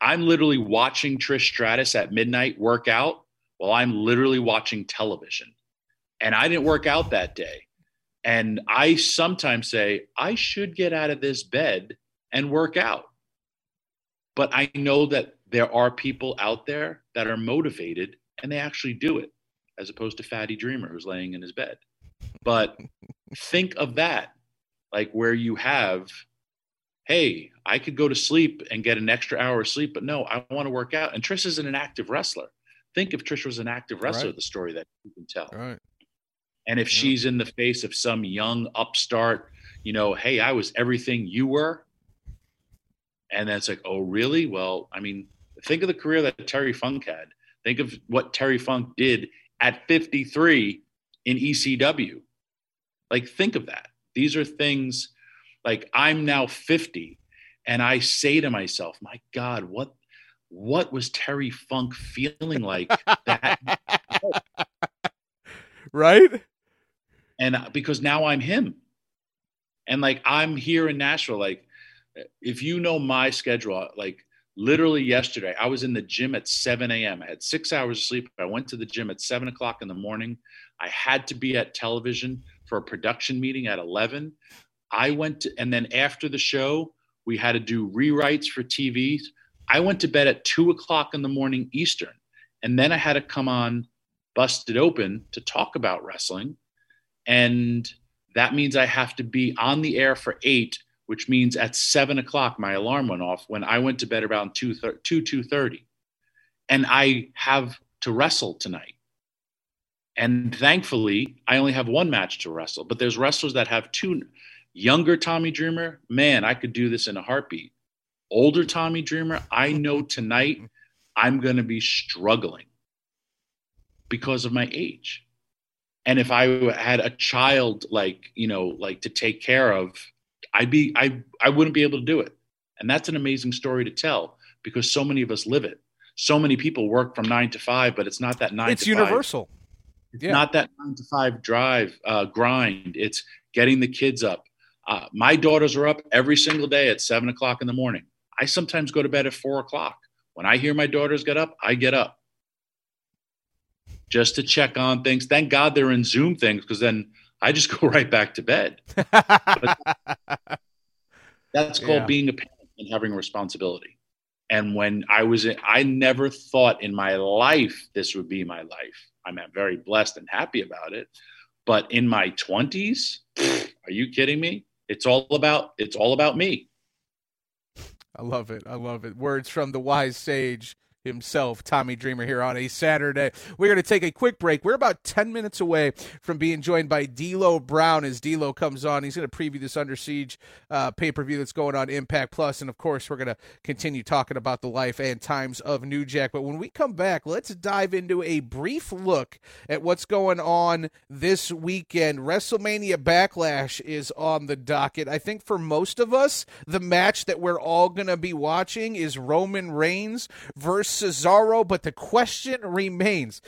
[SPEAKER 6] I'm literally watching Trish Stratus at midnight work out while I'm literally watching television. And I didn't work out that day. And I sometimes say, I should get out of this bed and work out. But I know that there are people out there that are motivated and they actually do it, as opposed to Fatty Dreamer who's laying in his bed. But think of that, like where you have hey, I could go to sleep and get an extra hour of sleep, but no, I want to work out. And Trish isn't an active wrestler. Think if Trish was an active wrestler, right. the story that you can tell.
[SPEAKER 2] Right.
[SPEAKER 6] And if yeah. she's in the face of some young upstart, you know, hey, I was everything you were. And then it's like, oh, really? Well, I mean, think of the career that Terry Funk had. Think of what Terry Funk did at 53 in ECW. Like, think of that. These are things like I'm now 50 and I say to myself, my God, what what was Terry Funk feeling like that?
[SPEAKER 2] right?
[SPEAKER 6] And uh, because now I'm him. And like I'm here in Nashville, like if you know my schedule, like literally yesterday, I was in the gym at 7 a.m. I had six hours of sleep. I went to the gym at seven o'clock in the morning. I had to be at television for a production meeting at 11. I went to, and then after the show, we had to do rewrites for TVs. I went to bed at two o'clock in the morning Eastern. And then I had to come on Busted Open to talk about wrestling. And that means I have to be on the air for eight, which means at seven o'clock my alarm went off when I went to bed around 2, 2 2.30. And I have to wrestle tonight. And thankfully, I only have one match to wrestle, but there's wrestlers that have two. Younger Tommy Dreamer, man, I could do this in a heartbeat. Older Tommy Dreamer, I know tonight I'm going to be struggling because of my age. And if I had a child like, you know, like to take care of, I'd be I I wouldn't be able to do it. And that's an amazing story to tell because so many of us live it. So many people work from 9 to 5, but it's not that 9
[SPEAKER 2] it's
[SPEAKER 6] to
[SPEAKER 2] universal.
[SPEAKER 6] 5. It's yeah. not that 9 to 5 drive uh, grind. It's getting the kids up. Uh, my daughters are up every single day at seven o'clock in the morning. I sometimes go to bed at four o'clock. When I hear my daughters get up, I get up just to check on things. Thank God they're in Zoom things because then I just go right back to bed. that's called yeah. being a parent and having a responsibility. And when I was in, I never thought in my life this would be my life. I'm very blessed and happy about it. But in my 20s, are you kidding me? It's all about it's all about me.
[SPEAKER 2] I love it. I love it. Words from the wise sage himself, Tommy Dreamer, here on a Saturday. We're going to take a quick break. We're about 10 minutes away from being joined by D'Lo Brown as D'Lo comes on. He's going to preview this Under Siege uh, pay per view that's going on Impact Plus, and of course, we're going to continue talking about the life and times of New Jack. But when we come back, let's dive into a brief look at what's going on this weekend. WrestleMania Backlash is on the docket. I think for most of us, the match that we're all going to be watching is Roman Reigns versus Cesaro, but the question remains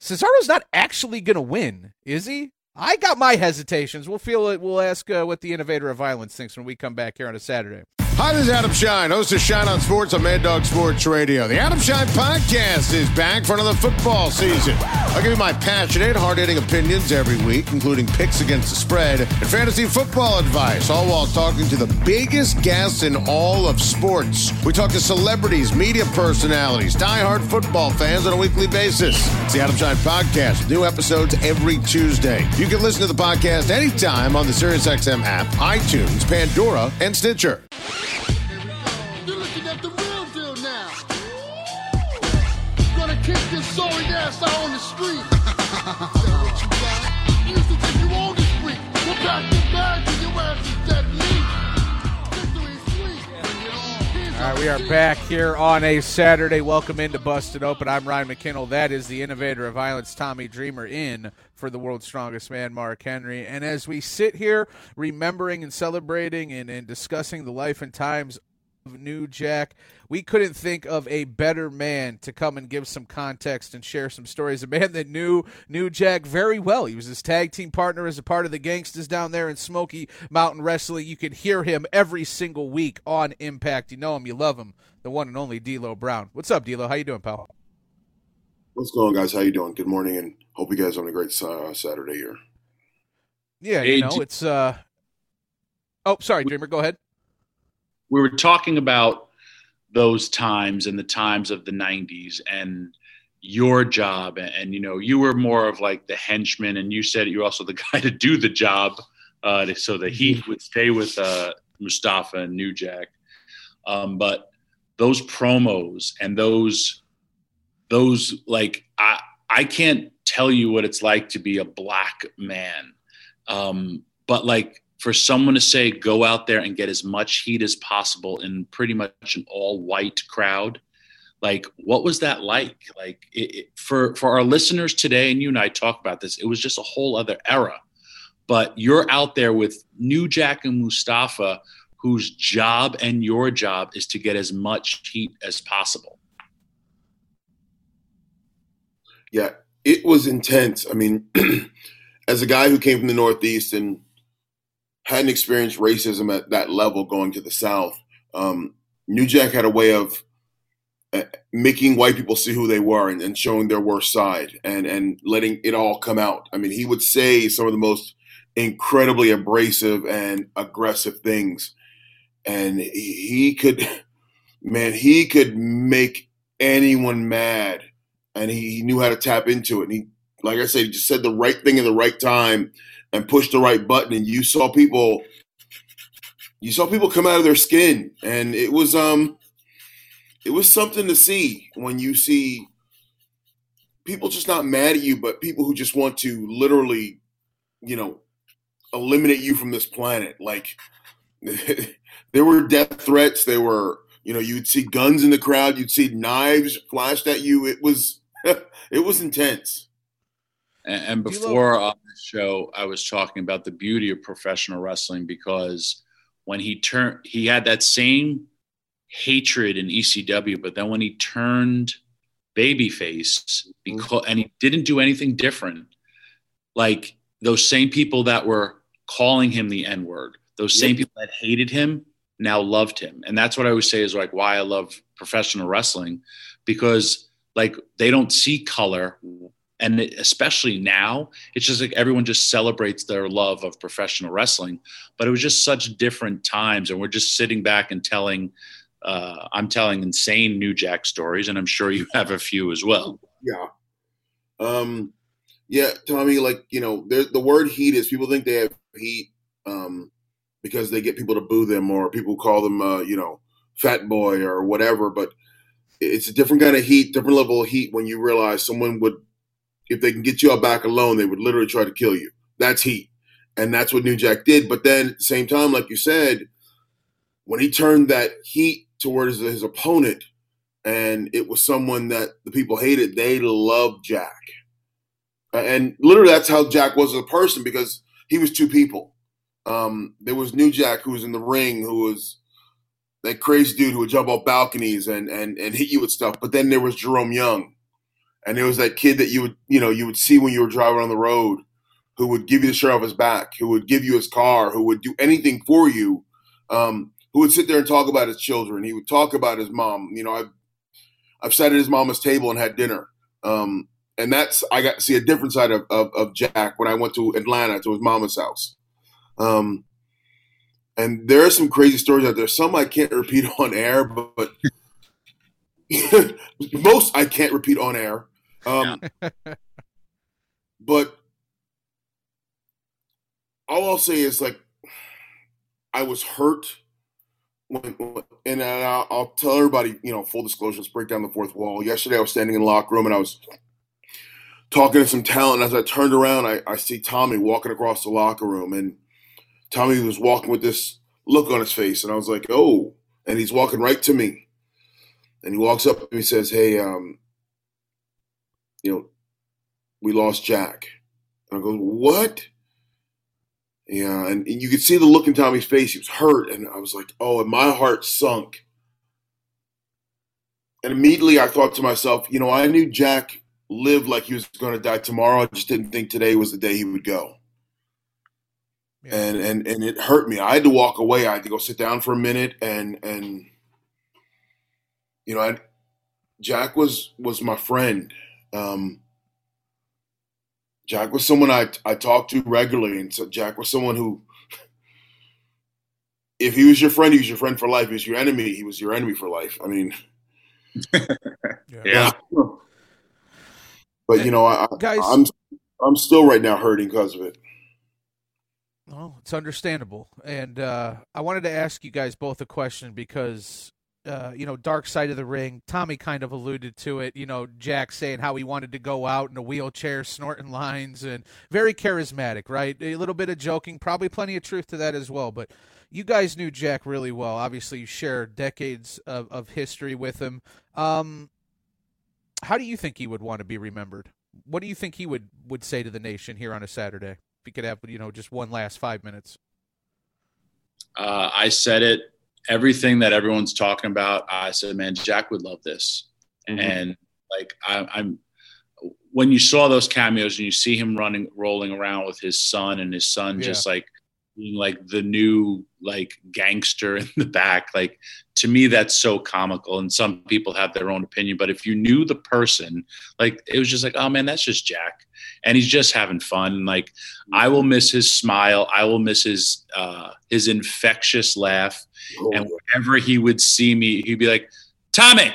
[SPEAKER 2] Cesaro's not actually going to win, is he? I got my hesitations. We'll feel it. We'll ask uh, what the innovator of violence thinks when we come back here on a Saturday.
[SPEAKER 10] Hi, this is Adam Schein, host of Schein on Sports on Mad Dog Sports Radio. The Adam Schein Podcast is back for another football season. I'll give you my passionate, hard-hitting opinions every week, including picks against the spread and fantasy football advice, all while talking to the biggest guests in all of sports. We talk to celebrities, media personalities, die-hard football fans on a weekly basis. It's the Adam Schein Podcast, new episodes every Tuesday. You can listen to the podcast anytime on the SiriusXM app, iTunes, Pandora, and Stitcher.
[SPEAKER 11] You're looking at the real deal now. Gonna kick this sorry ass out on the street. what you got? Used to think you owned the street. Pack this bag till your ass is dead
[SPEAKER 2] All we are back here on a Saturday. Welcome into Busted Open. I'm Ryan McKinnell. That is the innovator of violence, Tommy Dreamer, in for the world's strongest man, Mark Henry. And as we sit here remembering and celebrating and, and discussing the life and times of New Jack. We couldn't think of a better man to come and give some context and share some stories. A man that knew New Jack very well. He was his tag team partner as a part of the Gangstas down there in Smoky Mountain Wrestling. You could hear him every single week on Impact. You know him, you love him. The one and only D'Lo Brown. What's up, D'Lo? How you doing, pal?
[SPEAKER 12] What's going on, guys? How you doing? Good morning, and hope you guys are having a great uh, Saturday here.
[SPEAKER 2] Yeah, you know it's. uh Oh, sorry, Dreamer. Go ahead
[SPEAKER 6] we were talking about those times and the times of the 90s and your job and, and, you know you were more of like the henchman and you said you're also the guy to do the job uh, so that he would stay with uh, mustafa and new jack. Um, but those promos and those those like i i can't tell you what it's like to be a black man. Um, but like for someone to say go out there and get as much heat as possible in pretty much an all white crowd Like, what was that like? Like, it, it, for for our listeners today, and you and I talk about this, it was just a whole other era. But you're out there with New Jack and Mustafa, whose job and your job is to get as much heat as possible.
[SPEAKER 12] Yeah, it was intense. I mean, as a guy who came from the Northeast and hadn't experienced racism at that level going to the South, um, New Jack had a way of uh, making white people see who they were and, and, showing their worst side and and letting it all come out. I mean, he would say some of the most incredibly abrasive and aggressive things, and he, could, man, he could make anyone mad, and he, he knew how to tap into it. And he, like I said, he just said the right thing at the right time and pushed the right button, and you saw people. You saw people come out of their skin, and it was um, it was something to see when you see people just not mad at you, but people who just want to literally, you know, eliminate you from this planet. Like there were death threats. There were, you know, you'd see guns in the crowd. You'd see knives flashed at you. It was, it was intense.
[SPEAKER 6] And, and before on the show, I was talking about the beauty of professional wrestling because when he turned, he had that same hatred in ECW, but then when he turned babyface, because and he didn't do anything different, like those same people that were calling him the N word, those same people that hated him now loved him. And that's what I always say is like why I love professional wrestling because like they don't see color. And especially now, it's just like everyone just celebrates their love of professional wrestling. But it was just such different times. And we're just sitting back and telling, uh, I'm telling insane New Jack stories. And I'm sure you have a few as well.
[SPEAKER 12] Yeah. Um, yeah, Tommy, like, you know, the word heat is people think they have heat um, because they get people to boo them or people call them, uh, you know, fat boy or whatever. But it's a different kind of heat, different level of heat when you realize someone would, if they can get you out back alone, they would literally try to kill you. That's heat. And that's what New Jack did. But then same time, like you said, when he turned that heat towards his opponent, and it was someone that the people hated, they loved Jack. And literally, that's how Jack was as a person because he was two people. Um, there was New Jack who was in the ring, who was that crazy dude who would jump off balconies and and and hit you with stuff. But then there was Jerome Young, and there was that kid that you would you know you would see when you were driving on the road, who would give you the shirt off his back, who would give you his car, who would do anything for you, um, who would sit there and talk about his children. He would talk about his mom. You know, I've I've sat at his mama's table and had dinner. Um, and that's I got to see a different side of, of, of Jack when I went to Atlanta to his mama's house. Um, and there are some crazy stories out there. Some I can't repeat on air, but, but most I can't repeat on air. Um, but all I'll say is like I was hurt when, and I'll, I'll, tell everybody, you know, full disclosure, let's break down the fourth wall. Yesterday, I was standing in the locker room and I was talking to some talent. As I turned around, I, I see Tommy walking across the locker room, and Tommy was walking with this look on his face, and I was like, "Oh!" And he's walking right to me, and he walks up and he says, "Hey, um, you know, we lost Jack." And I go, "What?" Yeah, and, and you could see the look in Tommy's face. He was hurt, and I was like, "Oh!" And my heart sunk. And immediately I thought to myself, you know, I knew Jack lived like he was going to die tomorrow. I just didn't think today was the day he would go. Yeah. And and and it hurt me. I had to walk away. I had to go sit down for a minute and and you know, I, Jack was was my friend. Um, Jack was someone I I talked to regularly, and so Jack was someone who, if he was your friend, he was your friend for life. If he was your enemy, he was your enemy for life. I mean,
[SPEAKER 6] yeah. yeah.
[SPEAKER 12] But you know, I, guys, I'm I'm still right now hurting because of it.
[SPEAKER 2] Well, it's understandable, and uh, I wanted to ask you guys both a question because uh, you know, dark side of the ring. Tommy kind of alluded to it. You know, Jack saying how he wanted to go out in a wheelchair, snorting lines, and very charismatic, right? A little bit of joking, probably plenty of truth to that as well. But you guys knew Jack really well. Obviously, you share decades of, of history with him. Um, how do you think he would want to be remembered? What do you think he would would say to the nation here on a Saturday? If he could have, you know, just one last five minutes.
[SPEAKER 6] Uh, I said it everything that everyone's talking about, I said, man, Jack would love this. Mm-hmm. And like, I, I'm, when you saw those cameos and you see him running, rolling around with his son and his son yeah. just like being like the new like gangster in the back, like to me, that's so comical. And some people have their own opinion, but if you knew the person, like it was just like, oh man, that's just Jack. And he's just having fun. Like I will miss his smile. I will miss his, uh, his infectious laugh Oh. And whenever he would see me, he'd be like, Tommy,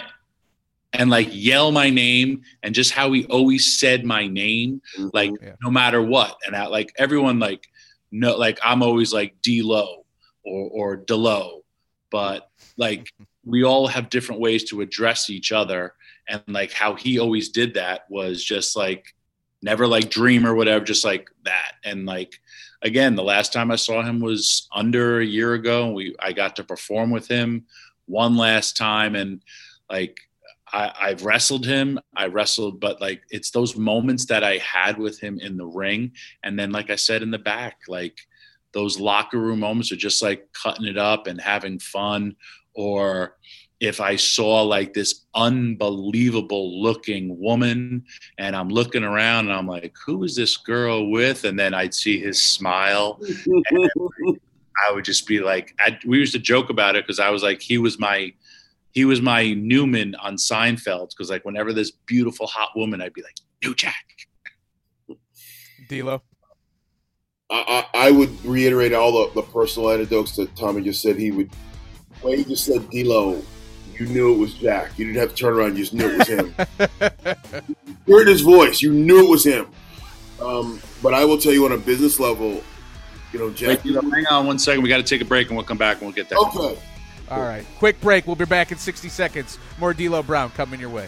[SPEAKER 6] and like yell my name and just how he always said my name, mm-hmm. like yeah. no matter what. And I, like everyone, like, no, like I'm always like D low or, or Delo, but like we all have different ways to address each other. And like how he always did that was just like never like dream or whatever, just like that. And like, again, the last time I saw him was under a year ago. And we I got to perform with him one last time, and like I, I've wrestled him. I wrestled, but like it's those moments that I had with him in the ring, and then like I said in the back, like those locker room moments are just like cutting it up and having fun, or if I saw like this unbelievable looking woman and I'm looking around and I'm like, who is this girl with? And then I'd see his smile. I would just be like, I, we used to joke about it because I was like, he was my, he was my Newman on Seinfeld. Because like whenever this beautiful hot woman, I'd be like, New Jack.
[SPEAKER 2] D'Lo.
[SPEAKER 12] I, I, would reiterate all the, the personal anecdotes that Tommy just said. He would, when he just said D'Lo, you knew it was Jack. You didn't have to turn around; you just knew it was him. you heard his voice; you knew it was him. Um, but I will tell you, on a business level, you know, Jack.
[SPEAKER 6] Wait, hang on one second. We got to take a break, and we'll come back and we'll get that.
[SPEAKER 12] Okay.
[SPEAKER 2] All right. Quick break. We'll be back in 60 seconds. More D'Lo Brown coming your way.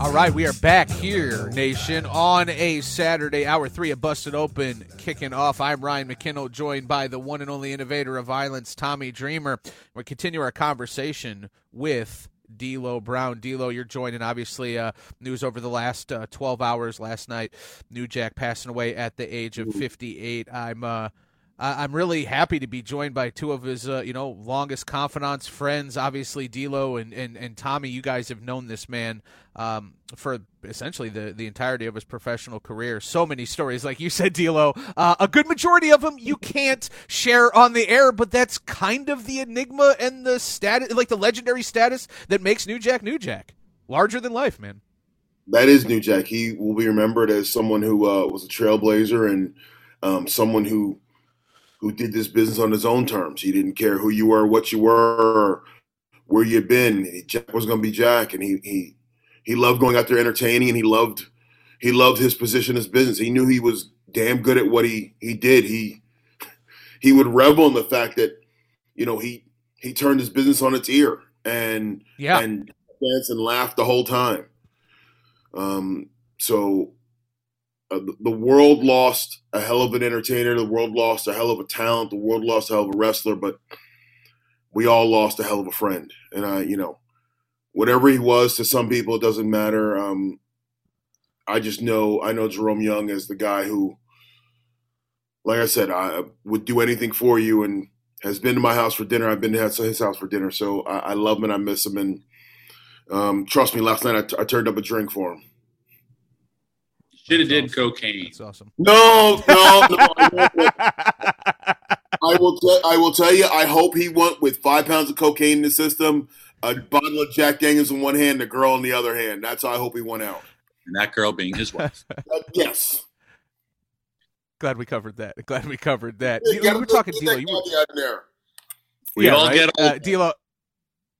[SPEAKER 2] All right, we are back here, nation, on a Saturday, hour three of Busted Open, kicking off. I'm Ryan McKinnell, joined by the one and only innovator of violence, Tommy Dreamer. We continue our conversation with D'Lo Brown. D'Lo, you're joining. Obviously, uh, news over the last uh, 12 hours. Last night, New Jack passing away at the age of 58. I'm. Uh, I'm really happy to be joined by two of his, uh, you know, longest confidants, friends. Obviously, D'Lo and, and, and Tommy. You guys have known this man um, for essentially the, the entirety of his professional career. So many stories, like you said, D'Lo. Uh, a good majority of them you can't share on the air, but that's kind of the enigma and the status, like the legendary status that makes New Jack New Jack. Larger than life, man.
[SPEAKER 12] That is New Jack. He will be remembered as someone who uh, was a trailblazer and um, someone who who did this business on his own terms. He didn't care who you were, what you were, where you'd been. Jack was going to be Jack, and he he he loved going out there entertaining, and he loved he loved his position as business. He knew he was damn good at what he he did. He he would revel in the fact that you know he he turned his business on its ear and
[SPEAKER 2] yeah
[SPEAKER 12] and dance and laugh the whole time. Um, so uh, the world lost a hell of an entertainer. The world lost a hell of a talent. The world lost a hell of a wrestler. But we all lost a hell of a friend. And I, you know, whatever he was to some people, it doesn't matter. Um, I just know I know Jerome Young as the guy who, like I said, I would do anything for you and has been to my house for dinner. I've been to his house for dinner, so I, I love him and I miss him. And um, trust me, last night I, t- I turned up a drink for him.
[SPEAKER 6] Should have did awesome. cocaine.
[SPEAKER 2] That's awesome.
[SPEAKER 12] No, no, no. I, will. T- I will tell you. I hope he went with five pounds of cocaine in the system, a bottle of Jack Daniels in one hand, and a girl in the other hand. That's how I hope he went out.
[SPEAKER 6] And that girl being his wife.
[SPEAKER 12] Uh, yes.
[SPEAKER 2] Glad we covered that. Glad we covered that.
[SPEAKER 12] Yeah, you
[SPEAKER 2] you
[SPEAKER 12] gotta
[SPEAKER 2] were talking
[SPEAKER 12] put
[SPEAKER 2] D'Lo.
[SPEAKER 12] that
[SPEAKER 2] You were,
[SPEAKER 12] caveat in there.
[SPEAKER 6] We all
[SPEAKER 2] right?
[SPEAKER 6] get
[SPEAKER 2] uh,
[SPEAKER 6] old.
[SPEAKER 2] D'Lo.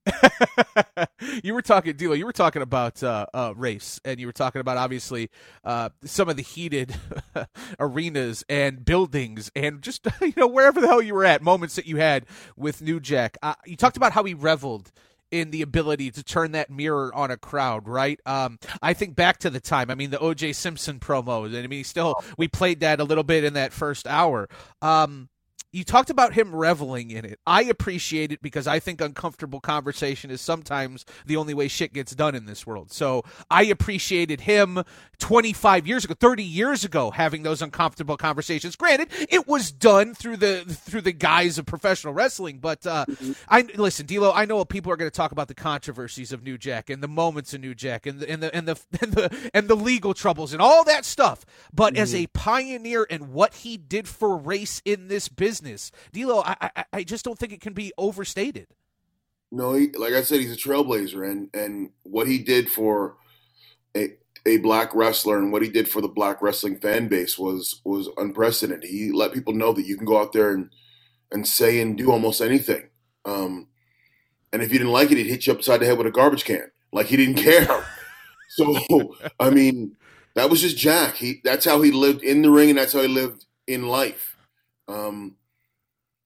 [SPEAKER 2] you were talking, D'Lo. You were talking about uh, uh, race, and you were talking about obviously uh, some of the heated arenas and buildings, and just you know wherever the hell you were at, moments that you had with New Jack. Uh, you talked about how he reveled in the ability to turn that mirror on a crowd, right? Um, I think back to the time. I mean, the O.J. Simpson promos, and I mean, still we played that a little bit in that first hour. Um, you talked about him reveling in it. I appreciate it because I think uncomfortable conversation is sometimes the only way shit gets done in this world. So I appreciated him 25 years ago, 30 years ago, having those uncomfortable conversations. Granted, it was done through the through the guise of professional wrestling, but uh, I listen, D'Lo. I know people are going to talk about the controversies of New Jack and the moments of New Jack and the and the and the and the, and the legal troubles and all that stuff. But as a pioneer and what he did for race in this business, D'Lo, I, I I just don't think it can be overstated.
[SPEAKER 12] No, he, like I said, he's a trailblazer, and and what he did for a a black wrestler and what he did for the black wrestling fan base was was unprecedented. He let people know that you can go out there and and say and do almost anything. Um, and if you didn't like it, he'd hit you upside the head with a garbage can. Like he didn't care. so I mean, that was just Jack. He that's how he lived in the ring, and that's how he lived in life. Um,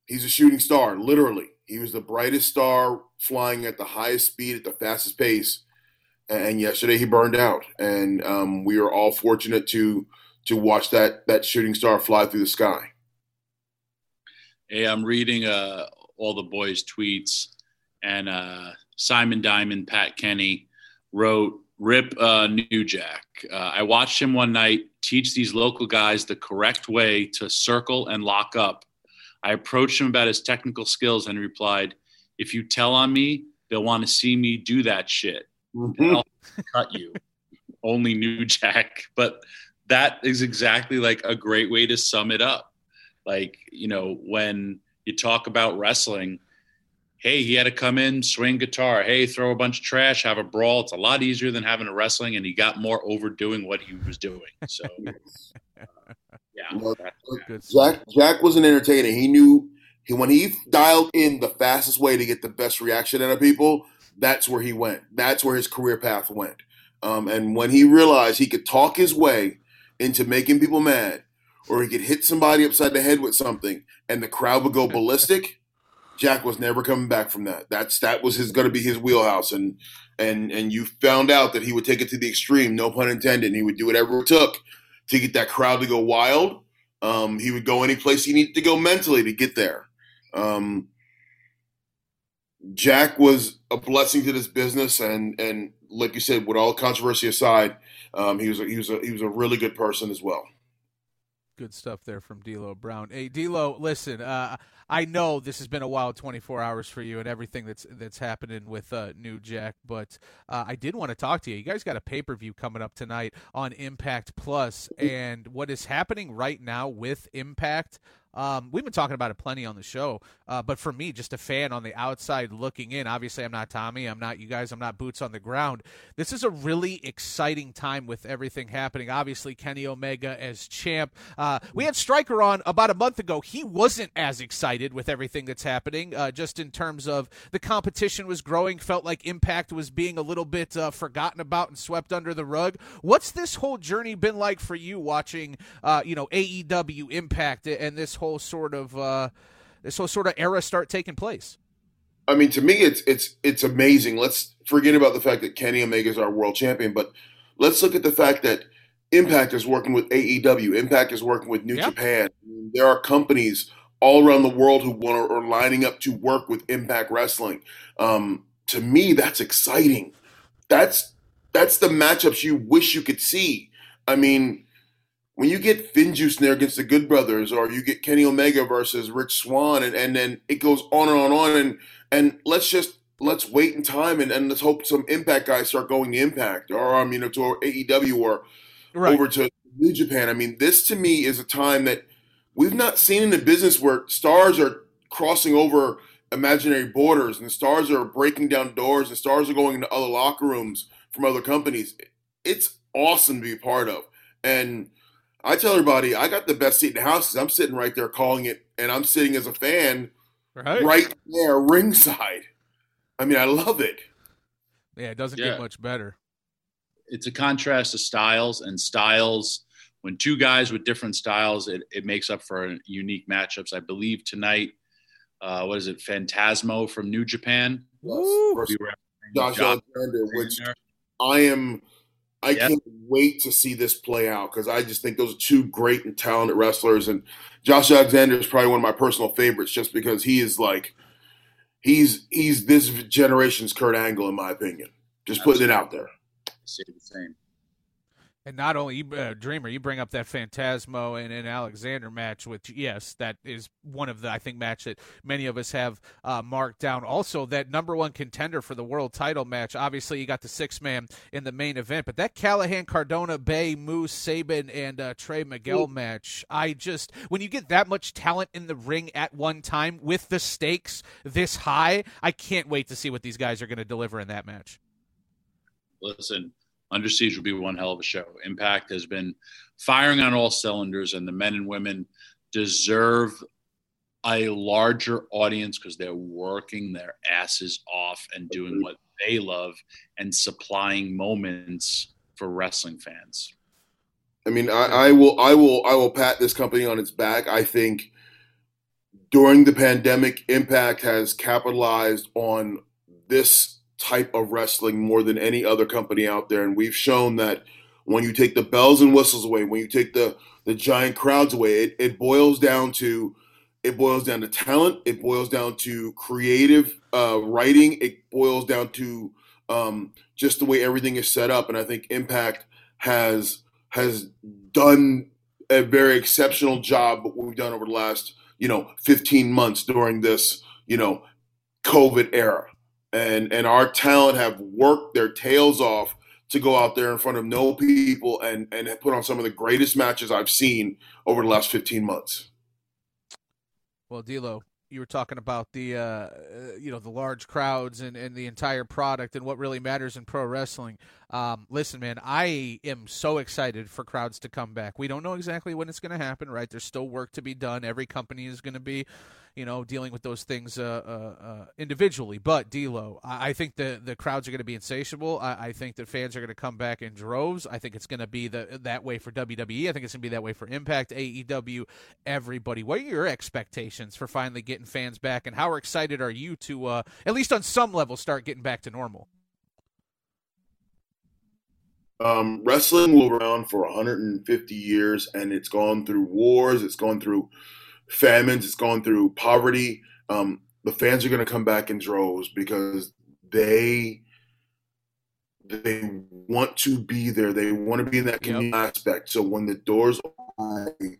[SPEAKER 12] he's a shooting star, literally. He was the brightest star flying at the highest speed at the fastest pace. And yesterday he burned out, and um, we are all fortunate to to watch that that shooting star fly through the sky.
[SPEAKER 6] Hey, I'm reading uh, all the boys' tweets, and uh, Simon Diamond, Pat Kenney wrote, "Rip uh, New Jack." Uh, I watched him one night teach these local guys the correct way to circle and lock up. I approached him about his technical skills and he replied, "If you tell on me, they'll want to see me do that shit. Mm-hmm. And I'll cut you." Only New Jack, but that is exactly like a great way to sum it up. Like you know when you talk about wrestling hey he had to come in swing guitar. Hey throw a bunch of trash have a brawl. It's a lot easier than having a wrestling and he got more overdoing what he was doing. So yeah
[SPEAKER 12] Jack Jack was an entertainer. He knew he when he dialed in the fastest way to get the best reaction out of people. That's where he went. That's where his career path went. Um, and when he realized he could talk his way into making people mad, or he could hit somebody upside the head with something, and the crowd would go ballistic. Jack was never coming back from that. That's that was his going to be his wheelhouse, and and and you found out that he would take it to the extreme, no pun intended. And he would do whatever it took to get that crowd to go wild. Um, he would go any place he needed to go mentally to get there. Um, Jack was a blessing to this business, and and like you said, with all controversy aside, um, he was a, he was a, he was a really good person as well.
[SPEAKER 2] Good stuff there from D'Lo Brown. Hey, D'Lo, listen, uh, I know this has been a wild 24 hours for you and everything that's that's happening with uh, New Jack, but uh, I did want to talk to you. You guys got a pay per view coming up tonight on Impact Plus, and what is happening right now with Impact. Um, we've been talking about it plenty on the show, uh, but for me, just a fan on the outside looking in, obviously I'm not Tommy, I'm not you guys, I'm not boots on the ground. This is a really exciting time with everything happening. Obviously, Kenny Omega as champ. Uh, we had Striker on about a month ago. He wasn't as excited with everything that's happening, uh, just in terms of the competition was growing, felt like Impact was being a little bit uh, forgotten about and swept under the rug. What's this whole journey been like for you watching, uh, you know, AEW Impact and this whole sort of uh, this whole sort of era start taking place?
[SPEAKER 12] I mean, to me, it's it's it's amazing. Let's forget about the fact that Kenny Omega is our world champion, but let's look at the fact that Impact is working with AEW. Impact is working with New
[SPEAKER 2] Yeah.
[SPEAKER 12] Japan. There are companies all around the world who want are lining up to work with Impact Wrestling. Um, to me, that's exciting. That's that's the matchups you wish you could see. I mean, when you get Finjuice in there against the Good Brothers, or you get Kenny Omega versus Rich Swann, and, and then it goes on and on and on, and and let's just let's wait in time and, and let's hope some Impact guys start going to Impact, or I mean to AEW or
[SPEAKER 2] Right.
[SPEAKER 12] over to New Japan. I mean, this to me is a time that we've not seen in the business where stars are crossing over imaginary borders, and stars are breaking down doors, and stars are going into other locker rooms from other companies. It's awesome to be a part of. And I tell everybody, I got the best seat in the house because I'm sitting right there calling it, and I'm sitting as a fan
[SPEAKER 2] right,
[SPEAKER 12] right there ringside. I mean, I love it.
[SPEAKER 2] Yeah, it doesn't
[SPEAKER 6] Yeah.
[SPEAKER 2] get much better.
[SPEAKER 6] it's a contrast of styles and styles when two guys with different styles it, it makes up for unique matchups i believe tonight uh, what is it phantasmo from new japan
[SPEAKER 12] Versus
[SPEAKER 6] We
[SPEAKER 12] Josh
[SPEAKER 6] Josh
[SPEAKER 12] Alexander, which I am. I
[SPEAKER 6] Yeah.
[SPEAKER 12] can't wait to see this play out because I just think those are two great and talented wrestlers, and Josh Alexander is probably one of my personal favorites just because he is like, he's he's this generation's Kurt Angle in my opinion. Just putting it out there.
[SPEAKER 6] say the same
[SPEAKER 2] And not only you- uh, Dreamer, you bring up that Phantasmo and an Alexander match, which yes, that is one of the I think match that many of us have uh, marked down. Also, that number one contender for the world title match. Obviously, you got the six man in the main event, but that Callihan, Cardona, Bey, Moose, Sabin, and uh, Trey Miguel match. I just when you get that much talent in the ring at one time with the stakes this high, I can't wait to see what these guys are going to deliver in that match.
[SPEAKER 6] listen under siege will be one hell of a show impact has been firing on all cylinders and the men and women deserve a larger audience because they're working their asses off and doing what they love and supplying moments for wrestling fans
[SPEAKER 12] I mean, I, I will, I will, I will pat this company on its back. I think during the pandemic, Impact has capitalized on this type of wrestling more than any other company out there, and we've shown that when you take the bells and whistles away, when you take the the giant crowds away, it, it boils down to it boils down to talent. It boils down to creative uh, writing. It boils down to um, just the way everything is set up, and I think Impact has has done a very exceptional job what we've done over the last you know 15 months during this you know covid era and and our talent have worked their tails off to go out there in front of no people and and put on some of the greatest matches I've seen over the last 15 months.
[SPEAKER 2] Well, D'Lo, you were talking about the uh, uh, you know the large crowds and, and the entire product and what really matters in pro wrestling. Um, listen, man, I am so excited for crowds to come back. We don't know exactly when it's going to happen, right? There's still work to be done. Every company is going to be, you know, dealing with those things uh, uh, uh, individually. But D'Lo, I, I think the the crowds are going to be insatiable. I, I think that fans are going to come back in droves. I think it's going to be the that way for WWE. I think it's going to be that way for Impact, AEW, everybody. What are your expectations for finally getting fans back, and how excited are you to, uh, at least on some level, start getting back to normal?
[SPEAKER 12] Um, wrestling will around for 150 years, and it's gone through wars, it's gone through famines, it's gone through poverty. Um, the fans are going to come back in droves because they they want to be there. They want to be in that community aspect. So when the doors open,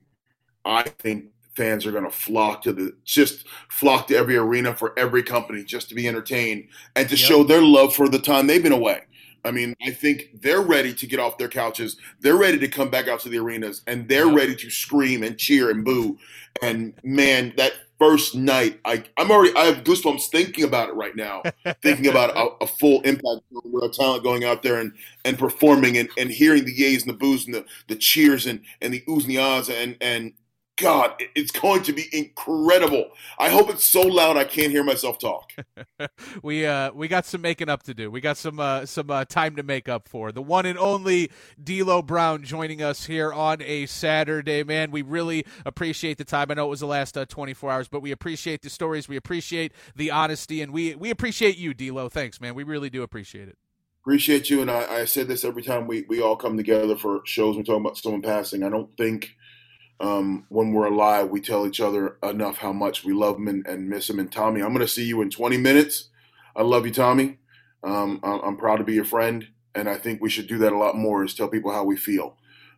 [SPEAKER 12] I think fans are going to flock to the just flock to every arena for every company just to be entertained and to
[SPEAKER 13] Yep.
[SPEAKER 12] show their love for the time they've been away. I mean, I think they're ready to get off their couches. They're ready to come back out to the arenas and they're ready to scream and cheer and boo. And man, that first night, I, I'm already, I have goosebumps thinking about it right now, thinking about a, a full impact with our talent going out there and, and performing and, and hearing the yays and the boos and the, the cheers and, and the oohs and the ahs and, and God, it's going to be incredible. I hope it's so loud I can't hear myself talk.
[SPEAKER 2] we uh we got some making up to do. We got some uh some uh, time to make up for. The one and only D'Lo Brown joining us here on a Saturday, man. We really appreciate the time. I know it was the last uh, 24 hours, but we appreciate the stories. We appreciate the honesty, and we we appreciate you, D'Lo. Thanks, man. We really do appreciate it.
[SPEAKER 12] Appreciate you, and I, I said this every time we, we all come together for shows. We're talking about someone passing. I don't think um, when we're alive we tell each other enough how much we love them and, and miss them. And Tommy, I'm going to see you in 20 minutes. I love you, Tommy. Um, I'm, I'm proud to be your friend, and I think we should do that a lot more. Is tell people how we feel,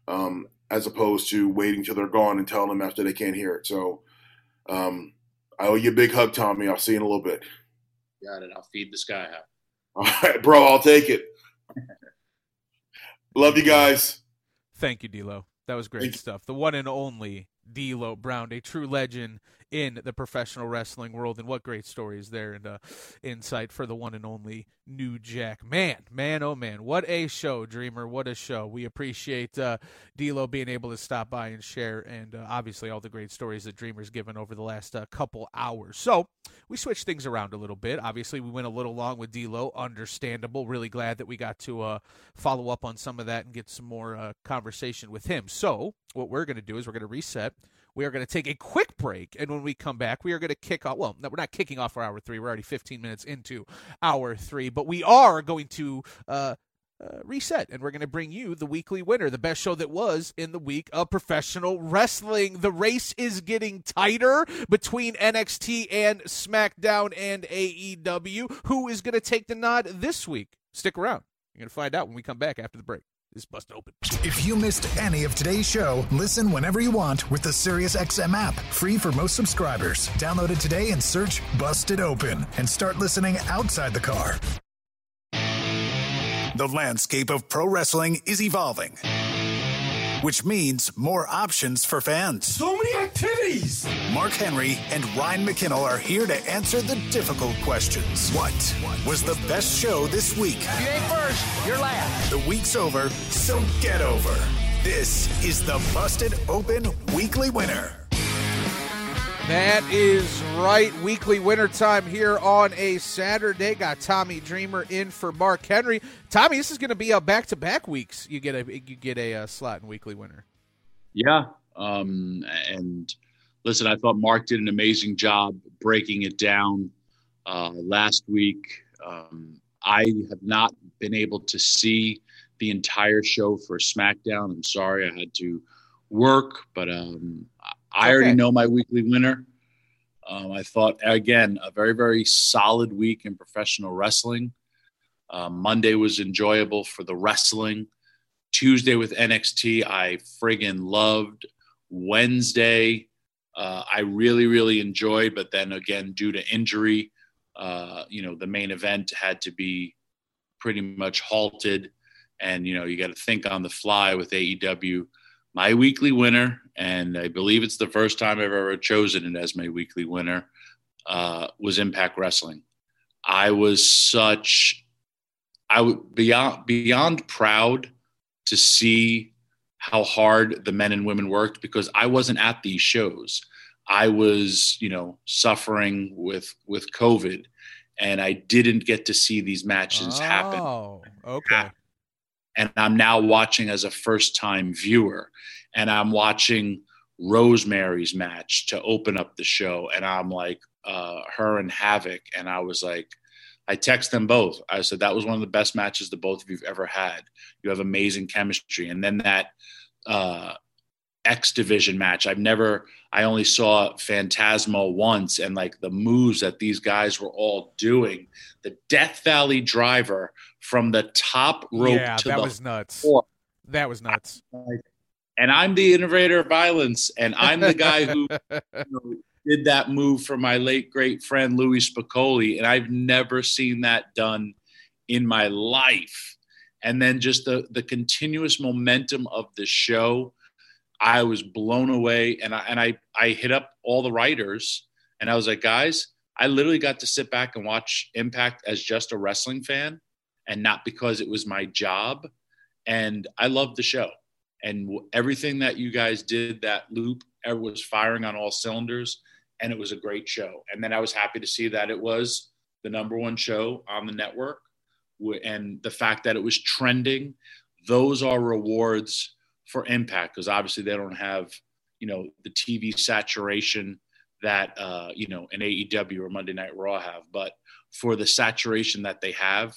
[SPEAKER 12] um, as opposed to waiting till they're gone and telling them after they can't hear it. So, um, I owe you a big hug, Tommy. I'll see you in a little bit.
[SPEAKER 6] got it i'll feed the sky high
[SPEAKER 12] All right, bro. I'll take it. Love you guys.
[SPEAKER 2] Thank you, D'Lo. That was great stuff. The one and only D'Lo Brown, a true legend in the professional wrestling world. And what great stories there and uh, insight for the one and only New Jack. Man, man, oh man, what a show, Dreamer! What a show. We appreciate uh, D'Lo being able to stop by and share, and uh, obviously all the great stories that Dreamer's given over the last uh, couple hours. So we switched things around a little bit. Obviously, we went a little long with D'Lo. Understandable. Really glad that we got to uh, follow up on some of that and get some more uh, conversation with him. So what we're going to do is we're going to reset. We are going to take a quick break, and when we come back, we are going to kick off. Well, no, we're not kicking off for hour three. We're already 15 minutes into hour three, but we are going to uh, uh, reset, and we're going to bring you the weekly winner, the best show that was in the week of professional wrestling. The race is getting tighter between NXT and SmackDown and AEW. Who is going to take the nod this week? Stick around. You're going to find out when we come back after the break. Bust open.
[SPEAKER 13] If you missed any of today's show, listen whenever you want with the SiriusXM app, free for most subscribers. Download it today and search Busted Open and start listening outside the car. The landscape of pro wrestling is evolving, which means more options for fans.
[SPEAKER 9] So many activities!
[SPEAKER 13] Mark Henry and Ryan McKinnell are here to answer the difficult questions. What was the best show this week?
[SPEAKER 9] If you ain't first, you're last.
[SPEAKER 13] The week's over, so get over. This is the Busted Open Weekly Winner.
[SPEAKER 2] That is right. Weekly winter time here on a Saturday. Got Tommy Dreamer in for Mark Henry. Tommy, this is going to be a back to back weeks. You get a you get a, uh slot in weekly winner.
[SPEAKER 6] Yeah. Um, and listen, I thought Mark did an amazing job breaking it down uh, last week. Um, I have not been able to see the entire show for SmackDown. I'm sorry, I had to work, but um, I already know my weekly winner. Um, I thought again a very very solid week in professional wrestling. Uh, Monday was enjoyable for the wrestling. Tuesday with NXT, I friggin' loved. Wednesday, uh, I really really enjoyed, but then again due to injury, uh, you know the main event had to be pretty much halted, and you know you got to think on the fly with AEW my weekly winner, and I believe it's the first time I've ever chosen it as my weekly winner, uh, was Impact Wrestling. I was such, I would beyond beyond proud to see how hard the men and women worked because I wasn't at these shows. I was, you know, suffering with with COVID, and I didn't get to see these matches
[SPEAKER 2] oh,
[SPEAKER 6] happen.
[SPEAKER 2] Oh, okay
[SPEAKER 6] and I'm now watching as a first time viewer and I'm watching Rosemary's match to open up the show and I'm like uh, her and Havoc and I was like I text them both. I said that was one of the best matches the both of you've ever had. You have amazing chemistry and then that uh, X division match. I've never I only saw Phantasmo once and like the moves that these guys were all doing. The Death Valley driver from the top rope
[SPEAKER 2] yeah,
[SPEAKER 6] to
[SPEAKER 2] that
[SPEAKER 6] the
[SPEAKER 2] was nuts.
[SPEAKER 6] floor.
[SPEAKER 2] That was nuts.
[SPEAKER 6] And I'm the innovator of violence, and I'm the guy who you know, did that move for my late great friend Louis Spicolli, and I've never seen that done in my life. And then just the the continuous momentum of the show, I was blown away, and I and I I hit up all the writers, and I was like, guys, I literally got to sit back and watch Impact as just a wrestling fan and not because it was my job. And I loved the show. And everything that you guys did, that loop was firing on all cylinders. And it was a great show. And then I was happy to see that it was the number one show on the network. And the fact that it was trending, those are rewards for impact because obviously they don't have, you know, the TV saturation that, uh, you know, an AEW or Monday Night Raw have. But for the saturation that they have,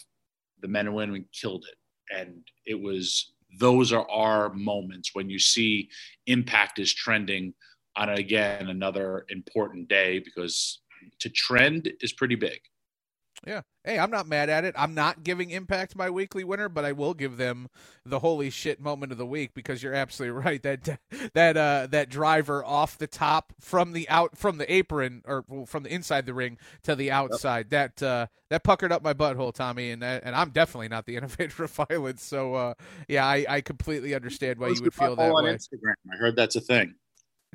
[SPEAKER 6] the men and women killed it. And it was those are our moments when you see impact is trending on again another important day because to trend is pretty big.
[SPEAKER 2] Yeah. Hey, I'm not mad at it. I'm not giving Impact my weekly winner, but I will give them the holy shit moment of the week because you're absolutely right. That that uh that driver off the top from the out from the apron or from the inside the ring to the outside. Yep. That uh that puckered up my butthole, Tommy, and and I'm definitely not the innovator of violence. So uh yeah, I I completely understand why you would feel that
[SPEAKER 6] on
[SPEAKER 2] way.
[SPEAKER 6] Instagram. I heard that's a thing.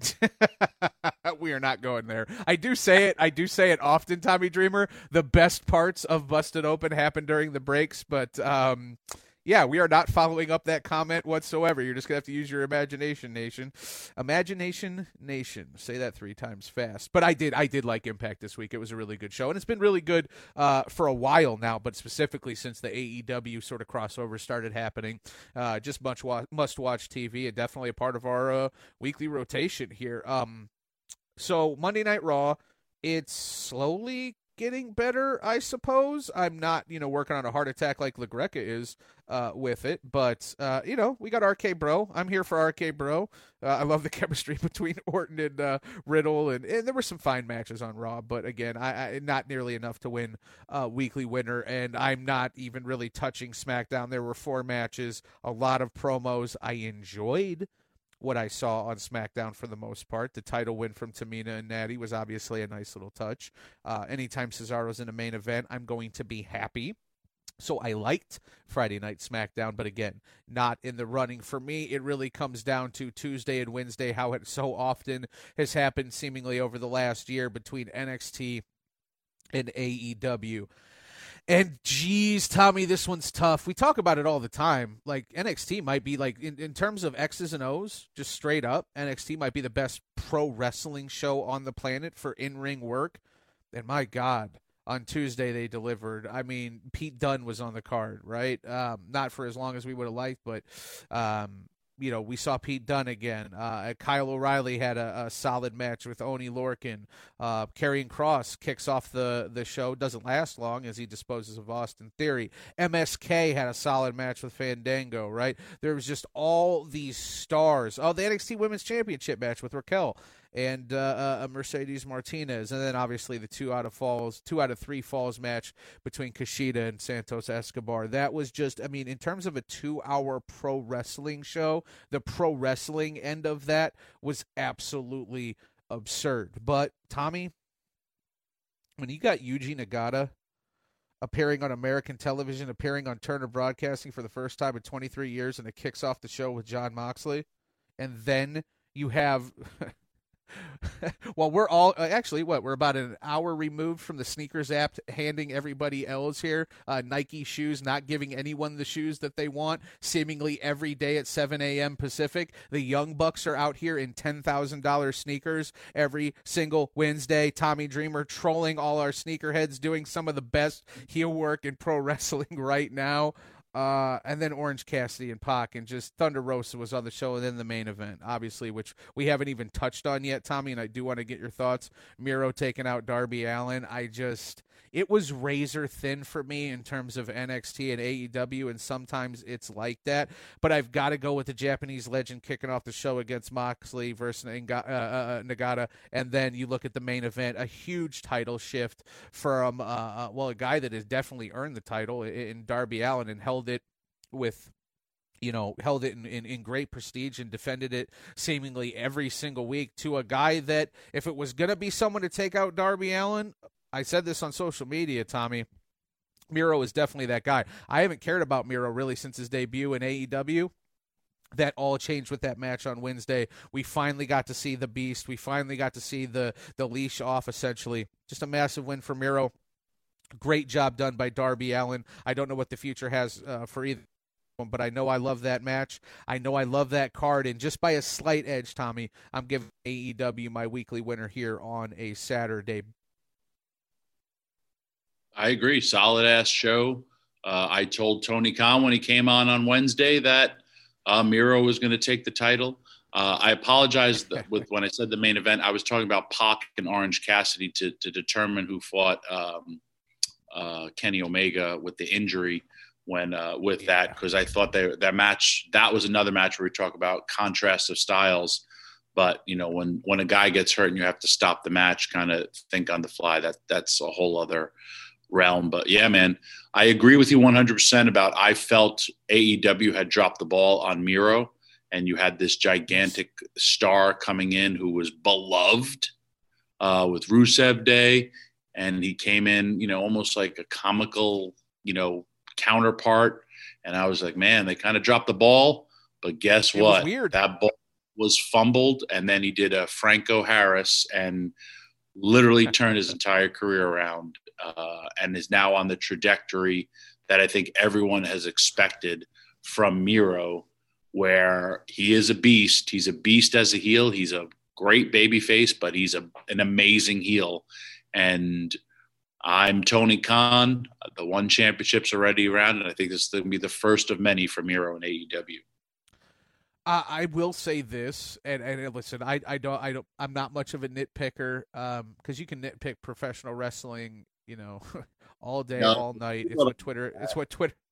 [SPEAKER 2] we are not going there. I do say it. I do say it often, Tommy Dreamer. The best parts of Busted Open happen during the breaks, but um, yeah, we are not following up that comment whatsoever. You're just gonna have to use your imagination, nation. Imagination nation. Say that three times fast. But I did. I did like Impact this week. It was a really good show, and it's been really good uh, for a while now. But specifically since the AEW sort of crossover started happening, uh, just much wa- must watch TV, and definitely a part of our uh, weekly rotation here. Um, so Monday Night Raw. It's slowly getting better, I suppose. I'm not, you know, working on a heart attack like LaGreca is uh, with it, but uh, you know, we got RK Bro. I'm here for RK Bro. Uh, I love the chemistry between Orton and uh, Riddle, and, and, there were some fine matches on Raw, but again, I, I not nearly enough to win uh, weekly winner. And I'm not even really touching SmackDown. There were four matches, a lot of promos. I enjoyed what I saw on SmackDown for the most part. The title win from Tamina and Natty was obviously a nice little touch. Uh, anytime Cesaro's in a main event, I'm going to be happy. So I liked Friday Night SmackDown, but again, not in the running. For me, it really comes down to Tuesday and Wednesday, how it so often has happened seemingly over the last year between NXT and AEW. And geez, Tommy, this one's tough. We talk about it all the time. Like NXT might be like in, in terms of X's and O's, just straight up, NXT might be the best pro wrestling show on the planet for in ring work. And my God, on Tuesday they delivered. I mean, Pete Dunne was on the card, right? Um, not for as long as we would have liked, but um, you know, we saw Pete Dunne again. Uh, Kyle O'Reilly had a, a, solid match with Oni Lorcan. Uh, Kross kicks off the, the show. Doesn't last long as he disposes of Austin Theory. MSK had a solid match with Fandango, right? There was just all these stars. Oh, the NXT Women's Championship match with Raquel and uh, uh, Mercedes Martinez, and then obviously the two out of falls, two out of three falls match between Kushida and Santos Escobar. That was just, I mean, in terms of a two-hour pro wrestling show, the pro wrestling end of that was absolutely absurd. But Tommy, when you got Yuji Nagata appearing on American television, appearing on Turner Broadcasting for the first time in 23 years, and it kicks off the show with Jon Moxley, and then you have well, we're all uh, actually what we're about an hour removed from the sneakers app handing everybody else here uh, Nike shoes, not giving anyone the shoes that they want, seemingly every day at 7 a.m. Pacific. The Young Bucks are out here in $10,000 sneakers every single Wednesday. Tommy Dreamer trolling all our sneakerheads, doing some of the best heel work in pro wrestling right now. Uh, and then Orange Cassidy and Pac, and just Thunder Rosa was on the show, and then the main event, obviously, which we haven't even touched on yet, Tommy. And I do want to get your thoughts. Miro taking out Darby Allin. I just, it was razor thin for me in terms of NXT and AEW, and sometimes it's like that. But I've got to go with the Japanese legend kicking off the show against Moxley versus uh, uh, uh, Nagata, and then you look at the main event, a huge title shift from, uh, well, a guy that has definitely earned the title in Darby Allin and held it with you know, held it in, in, in, great prestige and defended it seemingly every single week to a guy that, if it was going to be someone to take out Darby Allin, I said this on social media, Tommy. Miro is definitely that guy. I haven't cared about Miro really since his debut in AEW. That all changed with that match on Wednesday. We finally got to see the beast. We finally got to see the the leash off. Essentially, just a massive win for Miro. Great job done by Darby Allin. I don't know what the future has uh, for either one, but I know I love that match. I know I love that card, and just by a slight edge, Tommy, I'm giving AEW my weekly winner here on a Saturday.
[SPEAKER 6] I agree. Solid ass show. Uh, I told Tony Khan when he came on on Wednesday that uh, Miro was going to take the title. Uh, I apologize with when I said the main event. I was talking about Pac and Orange Cassidy to to determine who fought um, uh, Kenny Omega with the injury when uh, with yeah. that because I thought they, that match that was another match where we talk about contrast of styles. But you know when when a guy gets hurt and you have to stop the match, kind of think on the fly. That that's a whole other realm. But yeah, man, I agree with you 100% about I felt AEW had dropped the ball on Miro and you had this gigantic star coming in who was beloved uh, with Rusev Day. And he came in, you know, almost like a comical, you know, counterpart. And I was like, man, they kind of dropped the ball. But guess
[SPEAKER 2] it
[SPEAKER 6] what?
[SPEAKER 2] weird.
[SPEAKER 6] That ball was fumbled, and then he did a Franco Harris and literally turned his entire career around, uh, and is now on the trajectory that I think everyone has expected from Miro, where he is a beast. He's a beast as a heel. He's a great baby face, but he's a, an amazing heel. And I'm Tony Khan. The one championship's already around, and I think this is going to be the first of many for Miro in AEW.
[SPEAKER 2] Uh, I will say this, and, and listen, I, I don't, I don't, I'm not much of a nitpicker, um, because you can nitpick professional wrestling, you know, all day, no. all night. It's what Twitter. It's what Twitter.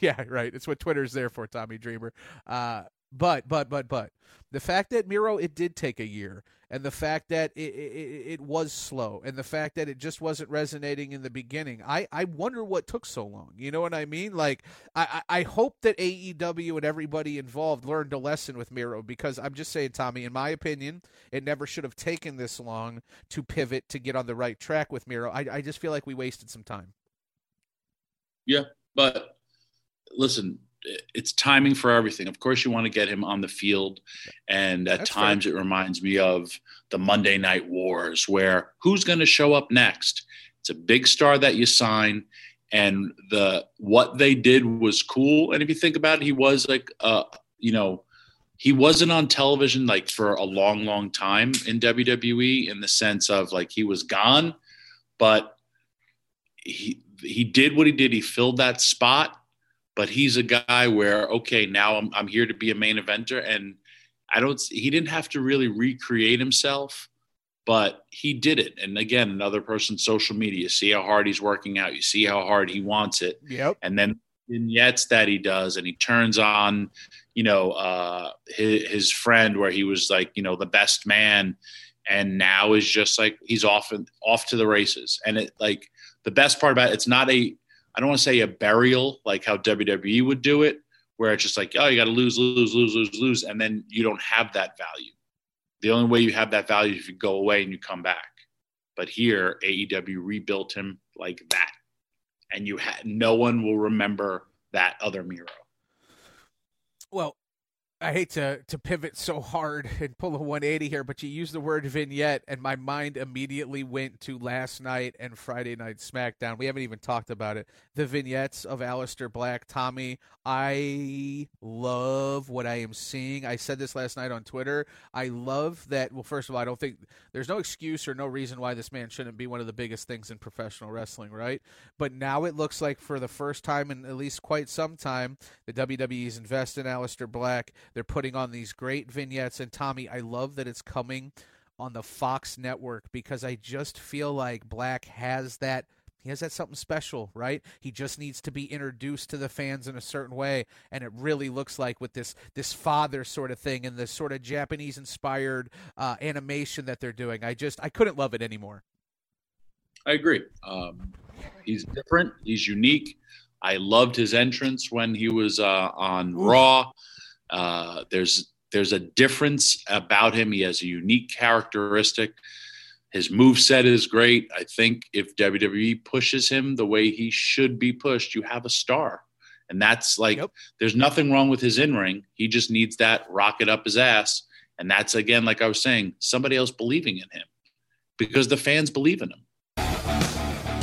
[SPEAKER 2] Yeah, right. It's what Twitter's there for, Tommy Dreamer. Uh, but but but but the fact that Miro it did take a year, and the fact that it, it, it was slow, and the fact that it just wasn't resonating in the beginning, I I wonder what took so long. You know what I mean? Like I I hope that AEW and everybody involved learned a lesson with Miro because I'm just saying, Tommy, in my opinion, it never should have taken this long to pivot to get on the right track with Miro. I I just feel like we wasted some time.
[SPEAKER 6] Yeah, but listen, it's timing for everything. Of course, you want to get him on the field, and at That's times fair. it reminds me of the Monday Night Wars, where who's going to show up next? It's a big star that you sign, and the what they did was cool. And if you think about it, he was like, uh, you know, he wasn't on television like for a long, long time in WWE in the sense of like he was gone, but he he did what he did. He filled that spot but he's a guy where okay now I'm, I'm here to be a main eventer. And i don't he didn't have to really recreate himself but he did it. And again another person's social media. See how hard he's working out. You see how hard he wants it.
[SPEAKER 2] Yep.
[SPEAKER 6] And then vignettes that he does and he turns on you know uh his, his friend where he was like you know the best man. And now is just like he's off and off to the races. And it like the best part about it, it's not a I don't want to say a burial like how WWE would do it, where it's just like, oh, you got to lose, lose, lose, lose, lose, and then you don't have that value. The only way you have that value is if you go away and you come back. But here, AEW rebuilt him like that, and you had no one will remember that other Miro.
[SPEAKER 2] Well, I hate to to pivot so hard and pull a 180 here, but you use the word vignette, and my mind immediately went to last night and Friday night SmackDown. We haven't even talked about it. The vignettes of Aleister Black, Tommy. I love what I am seeing. I said this last night on Twitter. I love that. Well, first of all, I don't think there's no excuse or no reason why this man shouldn't be one of the biggest things in professional wrestling, right? But now it looks like for the first time in at least quite some time, the WWE's invested in Aleister Black they're putting on these great vignettes. And Tommy, I love that it's coming on the Fox network because I just feel like Black has that he has that something special, right? He just needs to be introduced to the fans in a certain way, and it really looks like with this this father sort of thing and this sort of Japanese inspired uh, animation that they're doing. I just I couldn't love it anymore.
[SPEAKER 6] I agree. Um, he's different. He's unique. I loved his entrance when he was uh, on Ooh. Raw. Uh, there's there's a difference about him. He has a unique characteristic. His move set is great. I think if WWE pushes him the way he should be pushed, you have a star. And that's like, yep. there's nothing wrong with his in ring. He just needs that rocket up his ass. And that's, again, like I was saying, somebody else believing in him because the fans believe in him.